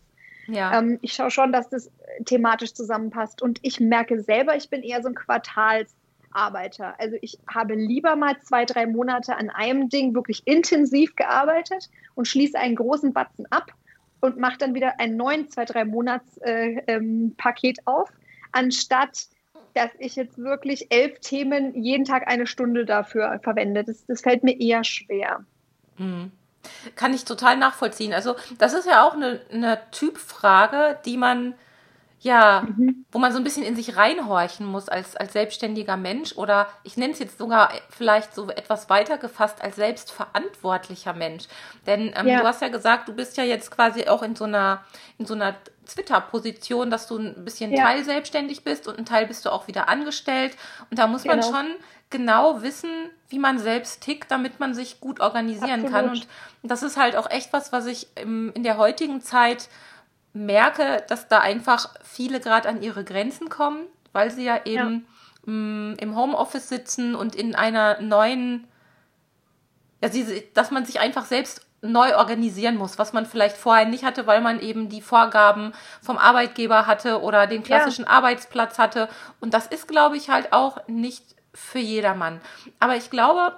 Ja. Ähm, ich schaue schon, dass das thematisch zusammenpasst. Und ich merke selber, ich bin eher so ein Quartalsarbeiter. Also ich habe lieber mal zwei, drei Monate an einem Ding wirklich intensiv gearbeitet und schließe einen großen Batzen ab und mache dann wieder ein neuen zwei, drei Monats äh, ähm, Paket auf, anstatt dass ich jetzt wirklich elf Themen jeden Tag eine Stunde dafür verwende. Das, das fällt mir eher schwer. Mhm. Kann ich total nachvollziehen. Also das ist ja auch eine, eine Typfrage, die man ja, mhm. wo man so ein bisschen in sich reinhorchen muss als, als selbstständiger Mensch oder ich nenne es jetzt sogar vielleicht so etwas weiter gefasst als selbstverantwortlicher Mensch. Denn ähm, ja. du hast ja gesagt, du bist ja jetzt quasi auch in so einer, in so einer Twitter-Position, dass du ein bisschen ja. Teil selbstständig bist und ein Teil bist du auch wieder angestellt. Und da muss genau. man schon genau wissen, wie man selbst tickt, damit man sich gut organisieren Absolut. kann. Und das ist halt auch echt was, was ich im, in der heutigen Zeit merke, dass da einfach viele gerade an ihre Grenzen kommen, weil sie ja eben ja. Mh, im Homeoffice sitzen und in einer neuen, ja, sie, dass man sich einfach selbst neu organisieren muss, was man vielleicht vorher nicht hatte, weil man eben die Vorgaben vom Arbeitgeber hatte oder den klassischen ja. Arbeitsplatz hatte. Und das ist, glaube ich, halt auch nicht für jedermann. Aber ich glaube,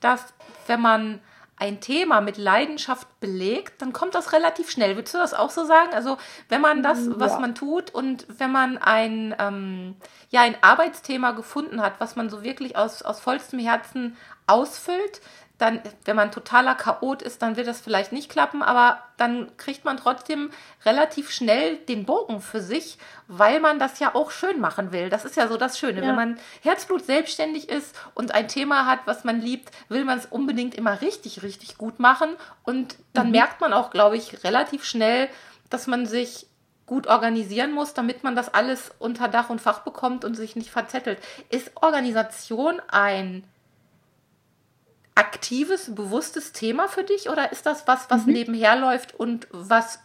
dass wenn man ein Thema mit Leidenschaft belegt, dann kommt das relativ schnell. Würdest du das auch so sagen? Also wenn man das, ja. was man tut und wenn man ein, ähm, ja, ein Arbeitsthema gefunden hat, was man so wirklich aus, aus vollstem Herzen ausfüllt, dann, wenn man totaler Chaot ist, dann wird das vielleicht nicht klappen, aber dann kriegt man trotzdem relativ schnell den Bogen für sich, weil man das ja auch schön machen will. Das ist ja so das Schöne. Ja. Wenn man Herzblut selbstständig ist und ein Thema hat, was man liebt, will man es unbedingt immer richtig, richtig gut machen. Und dann mhm. merkt man auch, glaube ich, relativ schnell, dass man sich gut organisieren muss, damit man das alles unter Dach und Fach bekommt und sich nicht verzettelt. Ist Organisation ein aktives, bewusstes Thema für dich oder ist das was, was mhm. nebenher läuft und was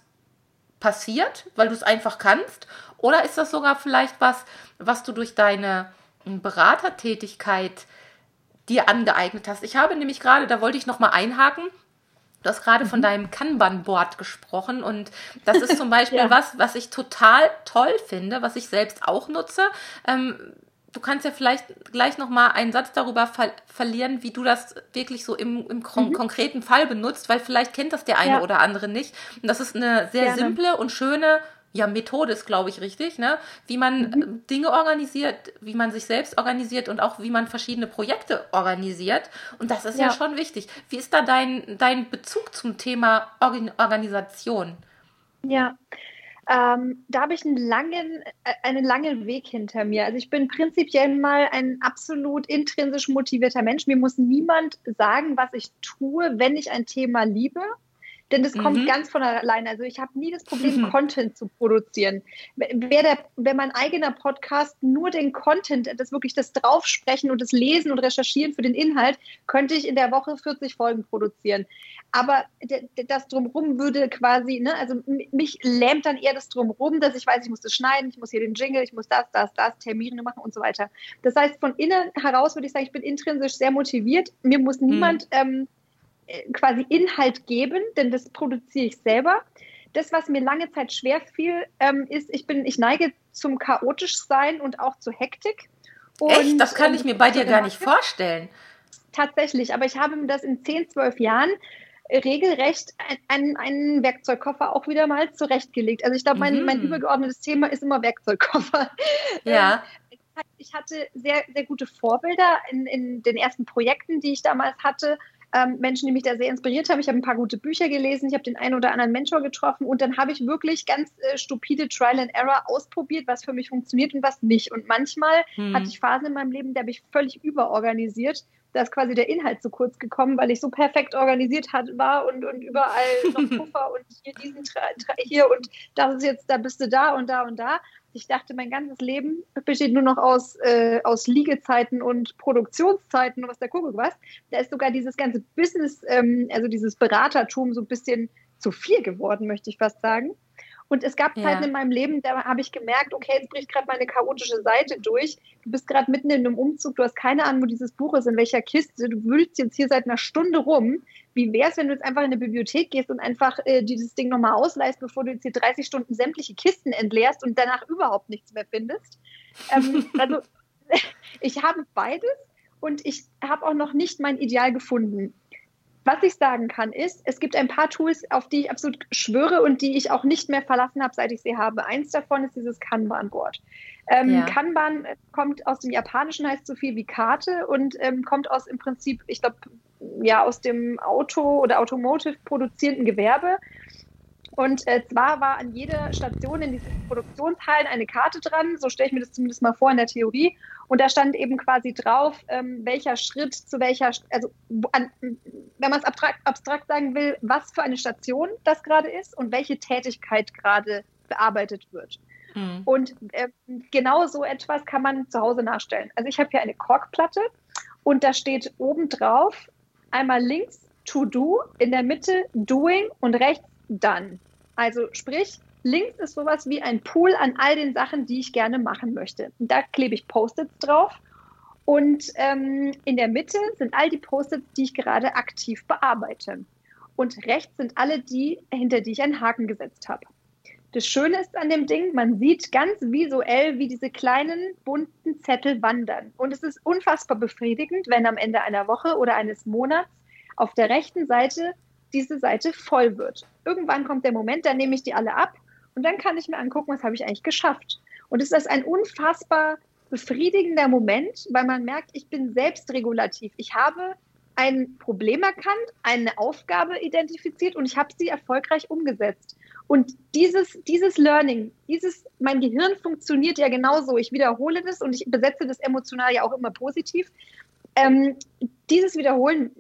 passiert, weil du es einfach kannst? Oder ist das sogar vielleicht was, was du durch deine Beratertätigkeit dir angeeignet hast? Ich habe nämlich gerade, da wollte ich noch mal einhaken, Du hast gerade von mhm. deinem Kanban-Board gesprochen und das ist zum Beispiel ja. was, was ich total toll finde, was ich selbst auch nutze. Ähm, du kannst ja vielleicht gleich noch mal einen Satz darüber ver verlieren, wie du das wirklich so im, im kon mhm. konkreten Fall benutzt, weil vielleicht kennt das der eine ja. oder andere nicht. Und das ist eine sehr Gerne. simple und schöne ja, Methode ist, glaube ich, richtig, ne? Wie man mhm. Dinge organisiert, wie man sich selbst organisiert und auch wie man verschiedene Projekte organisiert. Und das ist ja, ja schon wichtig. Wie ist da dein, dein Bezug zum Thema Organ Organisation? Ja, ähm, da habe ich einen langen, äh, einen langen Weg hinter mir. Also ich bin prinzipiell mal ein absolut intrinsisch motivierter Mensch. Mir muss niemand sagen, was ich tue, wenn ich ein Thema liebe. Denn das mhm. kommt ganz von alleine. Also ich habe nie das Problem, mhm. Content zu produzieren. Wäre der, wär mein eigener Podcast nur den Content, das wirklich das Draufsprechen und das Lesen und Recherchieren für den Inhalt, könnte ich in der Woche 40 Folgen produzieren. Aber das drumherum würde quasi, ne, also mich lähmt dann eher das drumherum, dass ich weiß, ich muss das schneiden, ich muss hier den Jingle, ich muss das, das, das, Termine machen und so weiter. Das heißt, von innen heraus würde ich sagen, ich bin intrinsisch sehr motiviert. Mir muss mhm. niemand ähm, äh, quasi Inhalt geben, denn das produziere ich selber. Das, was mir lange Zeit schwer fiel, ähm, ist, ich bin, ich neige zum chaotisch sein und auch zur Hektik. Und, Echt? Das kann ich mir bei dir gar nicht vorstellen. Tatsächlich, aber ich habe mir das in 10, 12 Jahren regelrecht einen, einen Werkzeugkoffer auch wieder mal zurechtgelegt. Also ich glaube, mein, mhm. mein übergeordnetes Thema ist immer Werkzeugkoffer. Ja. Ähm, ich hatte sehr, sehr gute Vorbilder in, in den ersten Projekten, die ich damals hatte. Ähm, Menschen, die mich da sehr inspiriert haben. Ich habe ein paar gute Bücher gelesen, ich habe den einen oder anderen Mentor getroffen und dann habe ich wirklich ganz äh, stupide Trial and Error ausprobiert, was für mich funktioniert und was nicht. Und manchmal hm. hatte ich Phasen in meinem Leben, da habe ich völlig überorganisiert Da ist quasi der Inhalt zu kurz gekommen, weil ich so perfekt organisiert hat, war und, und überall noch Puffer und hier diesen hier und das ist jetzt, da bist du da und da und da. Ich dachte, mein ganzes Leben besteht nur noch aus, äh, aus Liegezeiten und Produktionszeiten und was der Kuckuck was. Da ist sogar dieses ganze Business, ähm, also dieses Beratertum so ein bisschen zu viel geworden, möchte ich fast sagen. Und es gab ja. Zeiten in meinem Leben, da habe ich gemerkt, okay, jetzt bricht gerade meine chaotische Seite durch. Du bist gerade mitten in einem Umzug, du hast keine Ahnung, wo dieses Buch ist, in welcher Kiste. Du wühlst jetzt hier seit einer Stunde rum. Wie wäre es, wenn du jetzt einfach in eine Bibliothek gehst und einfach äh, dieses Ding nochmal ausleihst, bevor du jetzt hier 30 Stunden sämtliche Kisten entleerst und danach überhaupt nichts mehr findest? Ähm, also, ich habe beides und ich habe auch noch nicht mein Ideal gefunden. Was ich sagen kann, ist, es gibt ein paar Tools, auf die ich absolut schwöre und die ich auch nicht mehr verlassen habe, seit ich sie habe. Eins davon ist dieses Kanban-Board. Ähm, ja. Kanban kommt aus dem Japanischen, heißt so viel wie Karte und ähm, kommt aus im Prinzip, ich glaube, ja, aus dem Auto- oder Automotive produzierenden Gewerbe. Und äh, zwar war an jeder Station in diesen Produktionshallen eine Karte dran, so stelle ich mir das zumindest mal vor in der Theorie. Und da stand eben quasi drauf, ähm, welcher Schritt zu welcher, also an, wenn man es abstrakt, abstrakt sagen will, was für eine Station das gerade ist und welche Tätigkeit gerade bearbeitet wird. Mhm. Und äh, genau so etwas kann man zu Hause nachstellen. Also ich habe hier eine Korkplatte und da steht oben drauf einmal links To Do, in der Mitte Doing und rechts Done. Also sprich, links ist sowas wie ein Pool an all den Sachen, die ich gerne machen möchte. Und da klebe ich Post-its drauf. Und ähm, in der Mitte sind all die Post-its, die ich gerade aktiv bearbeite. Und rechts sind alle die, hinter die ich einen Haken gesetzt habe. Das Schöne ist an dem Ding, man sieht ganz visuell, wie diese kleinen bunten Zettel wandern. Und es ist unfassbar befriedigend, wenn am Ende einer Woche oder eines Monats auf der rechten Seite diese Seite voll wird. Irgendwann kommt der Moment, da nehme ich die alle ab und dann kann ich mir angucken, was habe ich eigentlich geschafft. Und es ist ein unfassbar befriedigender Moment, weil man merkt, ich bin selbstregulativ. Ich habe ein Problem erkannt, eine Aufgabe identifiziert und ich habe sie erfolgreich umgesetzt. Und dieses, dieses Learning, dieses, mein Gehirn funktioniert ja genauso. Ich wiederhole das und ich besetze das emotional ja auch immer positiv. Ähm, dieses Wiederholen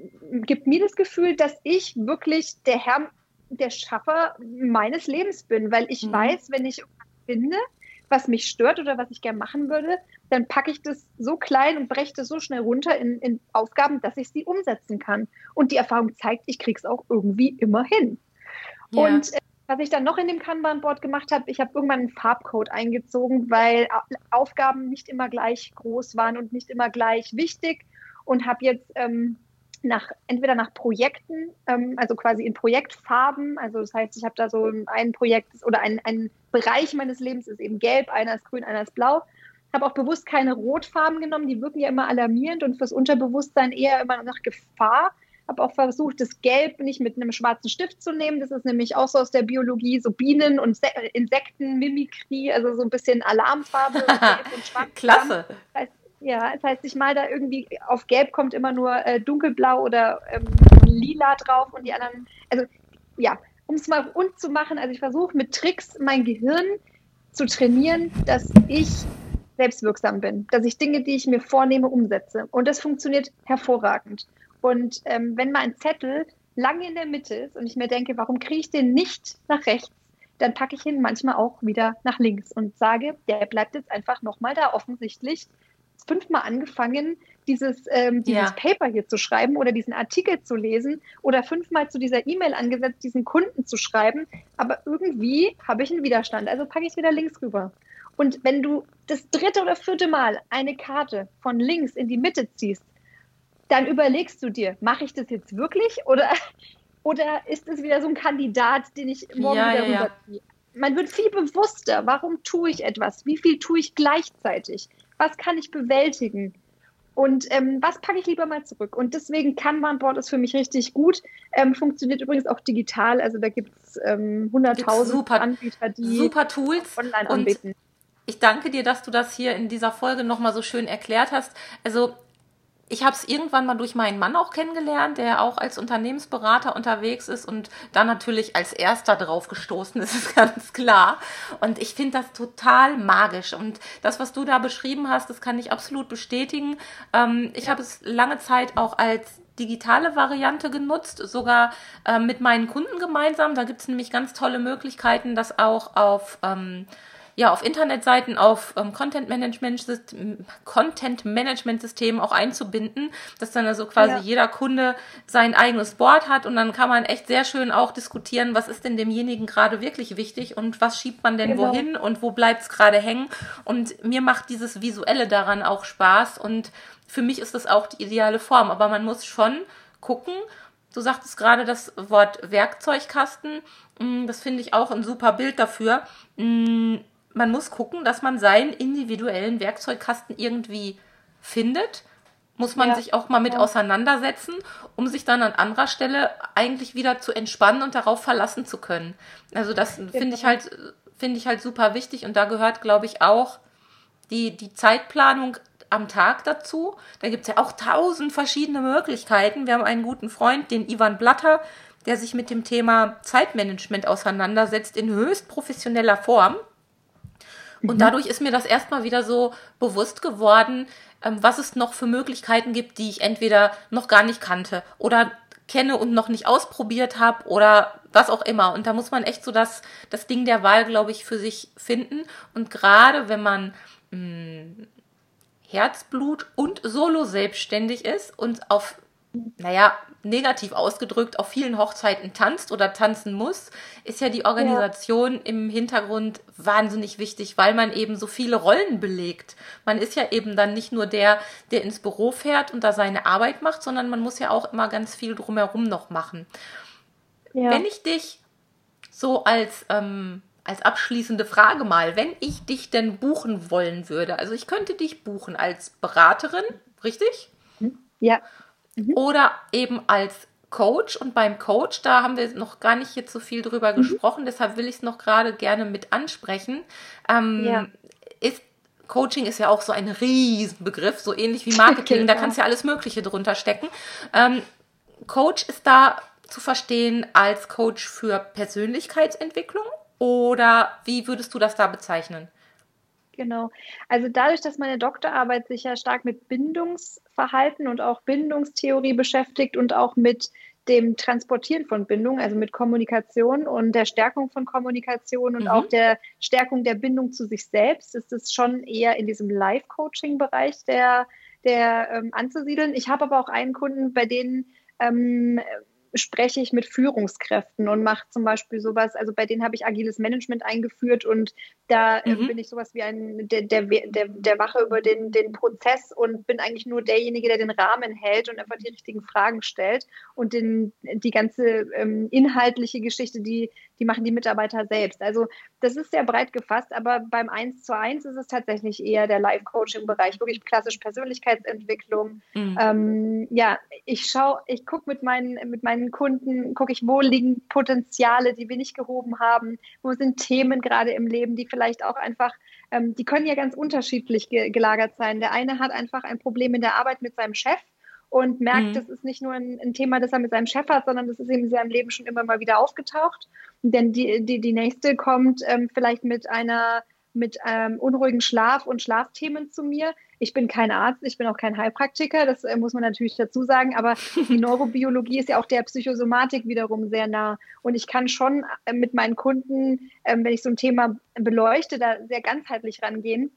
gibt mir das Gefühl, dass ich wirklich der Herr, der Schaffer meines Lebens bin, weil ich mhm. weiß, wenn ich finde, was mich stört oder was ich gerne machen würde, dann packe ich das so klein und breche das so schnell runter in, in Aufgaben, dass ich sie umsetzen kann. Und die Erfahrung zeigt, ich kriege es auch irgendwie immer hin. Ja. Und äh, was ich dann noch in dem Kanban-Board gemacht habe, ich habe irgendwann einen Farbcode eingezogen, weil Aufgaben nicht immer gleich groß waren und nicht immer gleich wichtig und habe jetzt ähm, nach entweder nach Projekten, ähm, also quasi in Projektfarben. Also das heißt, ich habe da so ein Projekt oder ein, ein Bereich meines Lebens ist eben gelb, einer ist grün, einer ist blau. Habe auch bewusst keine Rotfarben genommen, die wirken ja immer alarmierend und fürs Unterbewusstsein eher immer nach Gefahr. Habe auch versucht, das Gelb nicht mit einem schwarzen Stift zu nehmen. Das ist nämlich auch so aus der Biologie, so Bienen und Se Insekten, Mimikrie, also so ein bisschen Alarmfarbe. und schwarz. Klasse. Das heißt, ja, das heißt, ich mal da irgendwie auf Gelb kommt immer nur äh, dunkelblau oder ähm, lila drauf und die anderen, also ja, um es mal rund zu machen, also ich versuche mit Tricks mein Gehirn zu trainieren, dass ich selbstwirksam bin, dass ich Dinge, die ich mir vornehme, umsetze. Und das funktioniert hervorragend. Und ähm, wenn mal ein Zettel lange in der Mitte ist und ich mir denke, warum kriege ich den nicht nach rechts, dann packe ich ihn manchmal auch wieder nach links und sage, der bleibt jetzt einfach nochmal da offensichtlich fünfmal angefangen, dieses, ähm, dieses ja. Paper hier zu schreiben oder diesen Artikel zu lesen oder fünfmal zu dieser E-Mail angesetzt, diesen Kunden zu schreiben. Aber irgendwie habe ich einen Widerstand. Also packe ich es wieder links rüber. Und wenn du das dritte oder vierte Mal eine Karte von links in die Mitte ziehst, dann überlegst du dir, mache ich das jetzt wirklich oder, oder ist es wieder so ein Kandidat, den ich morgen ja, wieder ja, rüberziehe? Man wird viel bewusster, warum tue ich etwas, wie viel tue ich gleichzeitig was kann ich bewältigen? Und ähm, was packe ich lieber mal zurück? Und deswegen Kanban-Board ist für mich richtig gut. Ähm, funktioniert übrigens auch digital. Also da gibt es ähm, 100.000 Anbieter, die super Tools online anbieten. Und ich danke dir, dass du das hier in dieser Folge nochmal so schön erklärt hast. Also ich habe es irgendwann mal durch meinen Mann auch kennengelernt, der auch als Unternehmensberater unterwegs ist und dann natürlich als erster drauf gestoßen ist, ist ganz klar. Und ich finde das total magisch. Und das, was du da beschrieben hast, das kann ich absolut bestätigen. Ähm, ich habe es lange Zeit auch als digitale Variante genutzt, sogar äh, mit meinen Kunden gemeinsam. Da gibt es nämlich ganz tolle Möglichkeiten, das auch auf ähm, ja, auf Internetseiten, auf ähm, Content Management Content Management Systemen auch einzubinden, dass dann also quasi ja. jeder Kunde sein eigenes Board hat und dann kann man echt sehr schön auch diskutieren, was ist denn demjenigen gerade wirklich wichtig und was schiebt man denn genau. wohin und wo bleibt es gerade hängen. Und mir macht dieses Visuelle daran auch Spaß und für mich ist das auch die ideale Form. Aber man muss schon gucken, Du sagtest gerade das Wort Werkzeugkasten. Mm, das finde ich auch ein super Bild dafür. Man muss gucken, dass man seinen individuellen Werkzeugkasten irgendwie findet. Muss man ja. sich auch mal mit ja. auseinandersetzen, um sich dann an anderer Stelle eigentlich wieder zu entspannen und darauf verlassen zu können. Also das genau. finde ich halt, finde ich halt super wichtig und da gehört, glaube ich, auch die, die Zeitplanung am Tag dazu. Da gibt es ja auch tausend verschiedene Möglichkeiten. Wir haben einen guten Freund, den Ivan Blatter, der sich mit dem Thema Zeitmanagement auseinandersetzt in höchst professioneller Form. Und mhm. dadurch ist mir das erstmal wieder so bewusst geworden, ähm, was es noch für Möglichkeiten gibt, die ich entweder noch gar nicht kannte oder kenne und noch nicht ausprobiert habe oder was auch immer. Und da muss man echt so das, das Ding der Wahl, glaube ich, für sich finden. Und gerade wenn man mh, hm, Herzblut und solo selbstständig ist und auf naja, negativ ausgedrückt, auf vielen Hochzeiten tanzt oder tanzen muss, ist ja die Organisation ja. im Hintergrund wahnsinnig wichtig, weil man eben so viele Rollen belegt. Man ist ja eben dann nicht nur der, der ins Büro fährt und da seine Arbeit macht, sondern man muss ja auch immer ganz viel drumherum noch machen. Ja. Wenn ich dich so als, ähm, als abschließende Frage mal, wenn ich dich denn buchen wollen würde, also ich könnte dich buchen als Beraterin, richtig? Ja. Mhm. Oder eben als Coach. Und beim Coach, da haben wir noch gar nicht jetzt so viel drüber mhm. gesprochen, deshalb will ich es noch gerade gerne mit ansprechen. Ähm, ja. Ist Coaching ist ja auch so ein Riesenbegriff, so ähnlich wie Marketing, genau. da kannst du ja alles Mögliche drunter stecken. Ähm, Coach ist da zu verstehen als Coach für Persönlichkeitsentwicklung oder wie würdest du das da bezeichnen? Genau. Also dadurch, dass meine Doktorarbeit sich ja stark mit Bindungsverhalten und auch Bindungstheorie beschäftigt und auch mit dem Transportieren von Bindung, also mit Kommunikation und der Stärkung von Kommunikation und mhm. auch der Stärkung der Bindung zu sich selbst, ist es schon eher in diesem Life-Coaching-Bereich der, der ähm, anzusiedeln. Ich habe aber auch einen Kunden, bei denen ähm, spreche ich mit Führungskräften und mache zum Beispiel sowas, also bei denen habe ich agiles Management eingeführt und da mhm. bin ich sowas wie ein, der, der, der, der Wache über den, den Prozess und bin eigentlich nur derjenige, der den Rahmen hält und einfach die richtigen Fragen stellt und den, die ganze ähm, inhaltliche Geschichte, die, die machen die Mitarbeiter selbst. Also das ist sehr breit gefasst, aber beim 1 zu 1 ist es tatsächlich eher der Live-Coaching-Bereich, wirklich klassisch Persönlichkeitsentwicklung. Mhm. Ähm, ja, ich schaue, ich gucke mit meinen, mit meinen meinen Kunden gucke ich, wo liegen Potenziale, die wir nicht gehoben haben, wo sind Themen gerade im Leben, die vielleicht auch einfach, ähm, die können ja ganz unterschiedlich ge gelagert sein. Der eine hat einfach ein Problem in der Arbeit mit seinem Chef und merkt, mhm. das ist nicht nur ein, ein, Thema, das er mit seinem Chef hat, sondern das ist in seinem Leben schon immer mal wieder aufgetaucht. Denn die, die, die nächste kommt ähm, vielleicht mit einer mit ähm, unruhigen Schlaf und Schlafthemen zu mir. Ich bin kein Arzt, ich bin auch kein Heilpraktiker, das äh, muss man natürlich dazu sagen, aber die Neurobiologie ist ja auch der Psychosomatik wiederum sehr nah. Und ich kann schon äh, mit meinen Kunden, äh, wenn ich so ein Thema beleuchte, da sehr ganzheitlich rangehen.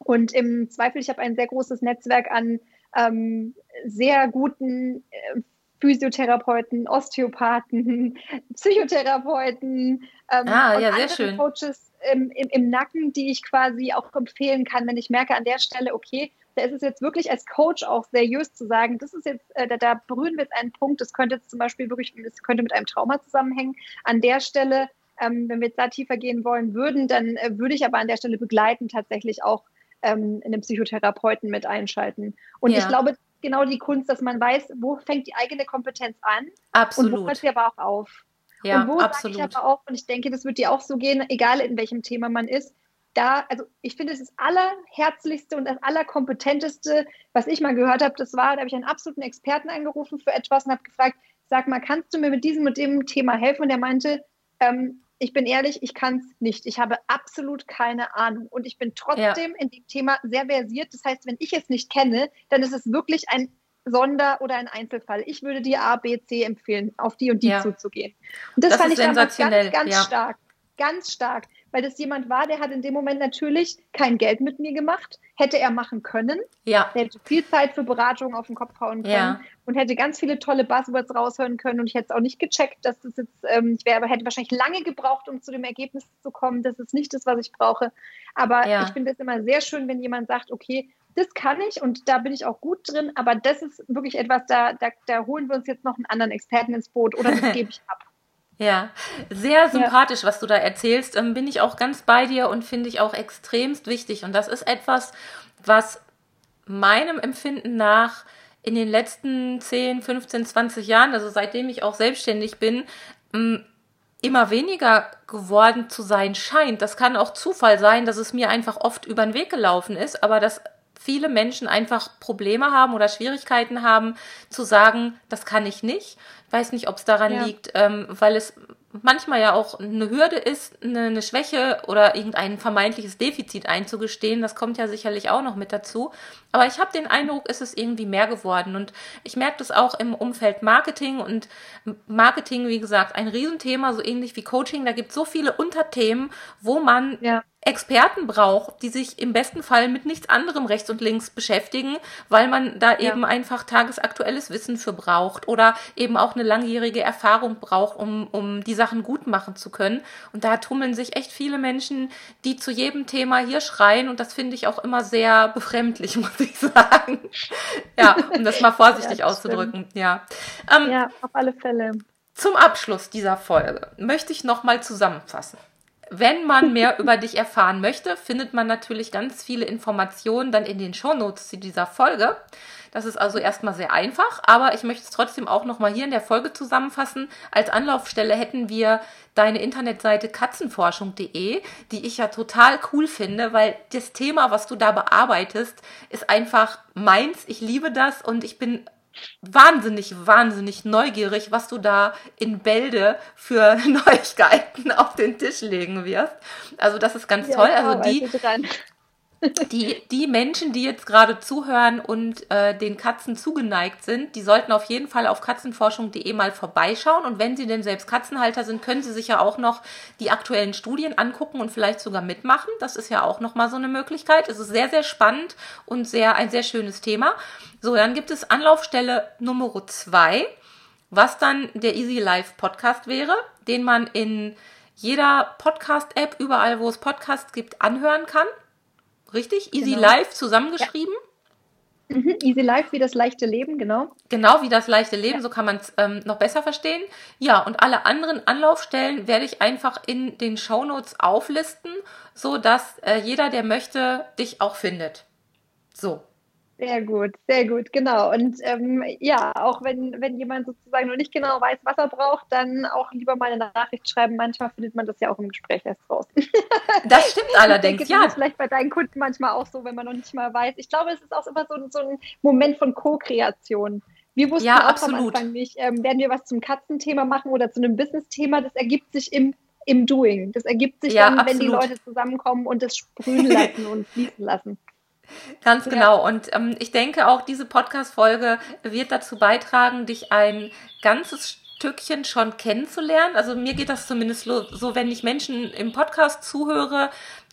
Und im Zweifel, ich habe ein sehr großes Netzwerk an ähm, sehr guten äh, Physiotherapeuten, Osteopathen, Psychotherapeuten, ähm, ah, ja, sehr schön. Coaches, im, im, im Nacken, die ich quasi auch empfehlen kann, wenn ich merke an der Stelle, okay, da ist es jetzt wirklich als Coach auch seriös zu sagen, das ist jetzt, äh, da, da berühren wir jetzt einen Punkt, das könnte jetzt zum Beispiel wirklich, das könnte mit einem Trauma zusammenhängen. An der Stelle, ähm, wenn wir jetzt da tiefer gehen wollen würden, dann äh, würde ich aber an der Stelle begleiten tatsächlich auch ähm, einen Psychotherapeuten mit einschalten. Und ja. ich glaube, genau die Kunst, dass man weiß, wo fängt die eigene Kompetenz an Absolut. und wo hört sie aber auch auf. Ja, und wo absolut. sage ich aber auch, und ich denke, das wird dir auch so gehen, egal in welchem Thema man ist, da, also ich finde, das allerherzlichste und das allerkompetenteste, was ich mal gehört habe, das war, da habe ich einen absoluten Experten angerufen für etwas und habe gefragt, sag mal, kannst du mir mit diesem und dem Thema helfen? Und er meinte, ähm, ich bin ehrlich, ich kann es nicht. Ich habe absolut keine Ahnung. Und ich bin trotzdem ja. in dem Thema sehr versiert. Das heißt, wenn ich es nicht kenne, dann ist es wirklich ein Sonder- oder ein Einzelfall. Ich würde dir A, B, C empfehlen, auf die und die ja. zuzugehen. Und das, das fand ich damals ganz, ganz ja. stark. Ganz stark weil das jemand war, der hat in dem Moment natürlich kein Geld mit mir gemacht. Hätte er machen können. Ja. Der hätte viel Zeit für Beratungen auf den Kopf hauen können ja. und hätte ganz viele tolle Buzzwords raushören können. Und ich hätte es auch nicht gecheckt, dass das jetzt, ähm, ich wäre, hätte wahrscheinlich lange gebraucht, um zu dem Ergebnis zu kommen. Das ist nicht das, was ich brauche. Aber ja. ich finde es immer sehr schön, wenn jemand sagt, okay, das kann ich und da bin ich auch gut drin, aber das ist wirklich etwas, da, da, da holen wir uns jetzt noch einen anderen Experten ins Boot oder das gebe ich ab. Ja, sehr sympathisch, ja. was du da erzählst. Ähm, bin ich auch ganz bei dir und finde ich auch extremst wichtig. Und das ist etwas, was meinem Empfinden nach in den letzten 10, 15, 20 Jahren, also seitdem ich auch selbstständig bin, ähm, immer weniger geworden zu sein scheint. Das kann auch Zufall sein, dass es mir einfach oft über den Weg gelaufen ist, aber dass viele Menschen einfach Probleme haben oder Schwierigkeiten haben zu sagen, das kann ich nicht weiß nicht, ob es daran ja. liegt, ähm, weil es manchmal ja auch eine Hürde ist, eine, eine, Schwäche oder irgendein vermeintliches Defizit einzugestehen. Das kommt ja sicherlich auch noch mit dazu. Aber ich habe den Eindruck, es ist irgendwie mehr geworden. Und ich merke das auch im Umfeld Marketing. Und Marketing, wie gesagt, ein Riesenthema, so ähnlich wie Coaching. Da gibt es so viele Unterthemen, wo man ja. Experten braucht, die sich im besten Fall mit nichts anderem rechts und links beschäftigen, weil man da ja. eben einfach tagesaktuelles Wissen für braucht oder eben auch eine langjährige Erfahrung braucht, um, um die Sachen gut machen zu können. Und da tummeln sich echt viele Menschen, die zu jedem Thema hier schreien und das finde ich auch immer sehr befremdlich, muss ich sagen. ja, um das mal vorsichtig ja, auszudrücken. Ja. Ähm, ja, auf alle Fälle. Zum Abschluss dieser Folge möchte ich nochmal zusammenfassen. Wenn man mehr über dich erfahren möchte, findet man natürlich ganz viele Informationen dann in den Shownotes zu dieser Folge. Das ist also erstmal sehr einfach, aber ich möchte es trotzdem auch nochmal hier in der Folge zusammenfassen. Als Anlaufstelle hätten wir deine Internetseite katzenforschung.de, die ich ja total cool finde, weil das Thema, was du da bearbeitest, ist einfach meins. Ich liebe das und ich bin wahnsinnig, wahnsinnig neugierig, was du da in Bälde für Neuigkeiten auf den Tisch legen wirst. Also das ist ganz ja, toll. Also die, die, die Menschen, die jetzt gerade zuhören und äh, den Katzen zugeneigt sind, die sollten auf jeden Fall auf katzenforschung.de mal vorbeischauen. Und wenn sie denn selbst Katzenhalter sind, können sie sich ja auch noch die aktuellen Studien angucken und vielleicht sogar mitmachen. Das ist ja auch nochmal so eine Möglichkeit. Es ist sehr, sehr spannend und sehr, ein sehr schönes Thema. So, dann gibt es Anlaufstelle Nummer zwei, was dann der Easy Life Podcast wäre, den man in jeder Podcast-App, überall wo es Podcasts gibt, anhören kann. Richtig? Easy genau. Life zusammengeschrieben? Ja. Mhm. Easy Life wie das leichte Leben, genau. Genau, wie das leichte Leben, ja. so kann man es ähm, noch besser verstehen. Ja, und alle anderen Anlaufstellen werde ich einfach in den Shownotes auflisten, so dass äh, jeder, der möchte, dich auch findet. So. Sehr gut, sehr gut, genau. Und ähm, ja, auch wenn, wenn jemand sozusagen noch nicht genau weiß, was er braucht, dann auch lieber mal eine Nachricht schreiben. Manchmal findet man das ja auch im Gespräch erst raus. Das stimmt allerdings, ich denke, ja. Das ist vielleicht bei deinen Kunden manchmal auch so, wenn man noch nicht mal weiß. Ich glaube, es ist auch immer so, so ein Moment von Co-Kreation. Wir wussten ja, auch absolut. am Anfang nicht, ähm, werden wir was zum Katzenthema machen oder zu einem Business-Thema. Das ergibt sich im, im Doing. Das ergibt sich ja, dann, absolut. wenn die Leute zusammenkommen und das sprühen lassen und fließen lassen. Ganz genau. Ja. Und ähm, ich denke auch, diese Podcast-Folge wird dazu beitragen, dich ein ganzes Stückchen schon kennenzulernen. Also mir geht das zumindest so, wenn ich Menschen im Podcast zuhöre,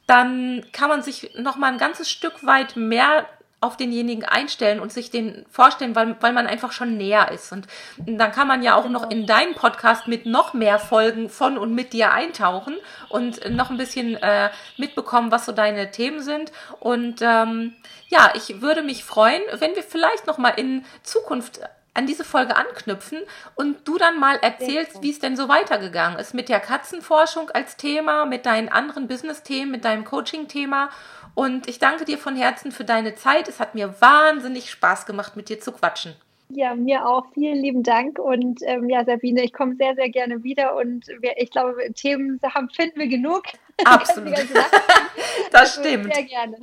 dann kann man sich noch mal ein ganzes Stück weit mehr auf denjenigen einstellen und sich den vorstellen, weil, weil man einfach schon näher ist. Und dann kann man ja auch noch in deinen Podcast mit noch mehr Folgen von und mit dir eintauchen und noch ein bisschen äh, mitbekommen, was so deine Themen sind. Und ähm, ja, ich würde mich freuen, wenn wir vielleicht noch mal in Zukunft an diese Folge anknüpfen und du dann mal erzählst, wie es denn so weitergegangen ist mit der Katzenforschung als Thema, mit deinen anderen Business-Themen, mit deinem Coaching-Thema und ich danke dir von Herzen für deine Zeit. Es hat mir wahnsinnig Spaß gemacht, mit dir zu quatschen. Ja, mir auch. Vielen lieben Dank. Und ähm, ja, Sabine, ich komme sehr, sehr gerne wieder. Und wir, ich glaube, Themen haben, finden wir genug. Absolut. das also, stimmt. Sehr gerne.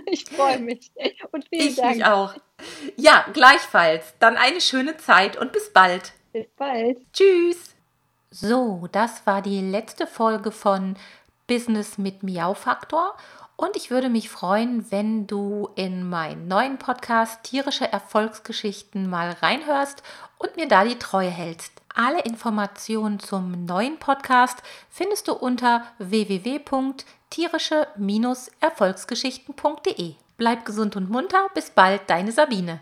Ich freue mich. Und vielen ich Dank. Ich mich auch. Ja, gleichfalls. Dann eine schöne Zeit und bis bald. Bis bald. Tschüss. So, das war die letzte Folge von Business mit Miau Faktor. Und ich würde mich freuen, wenn du in meinen neuen Podcast Tierische Erfolgsgeschichten mal reinhörst und mir da die Treue hältst. Alle Informationen zum neuen Podcast findest du unter www.tierische-erfolgsgeschichten.de. Bleib gesund und munter, bis bald, deine Sabine.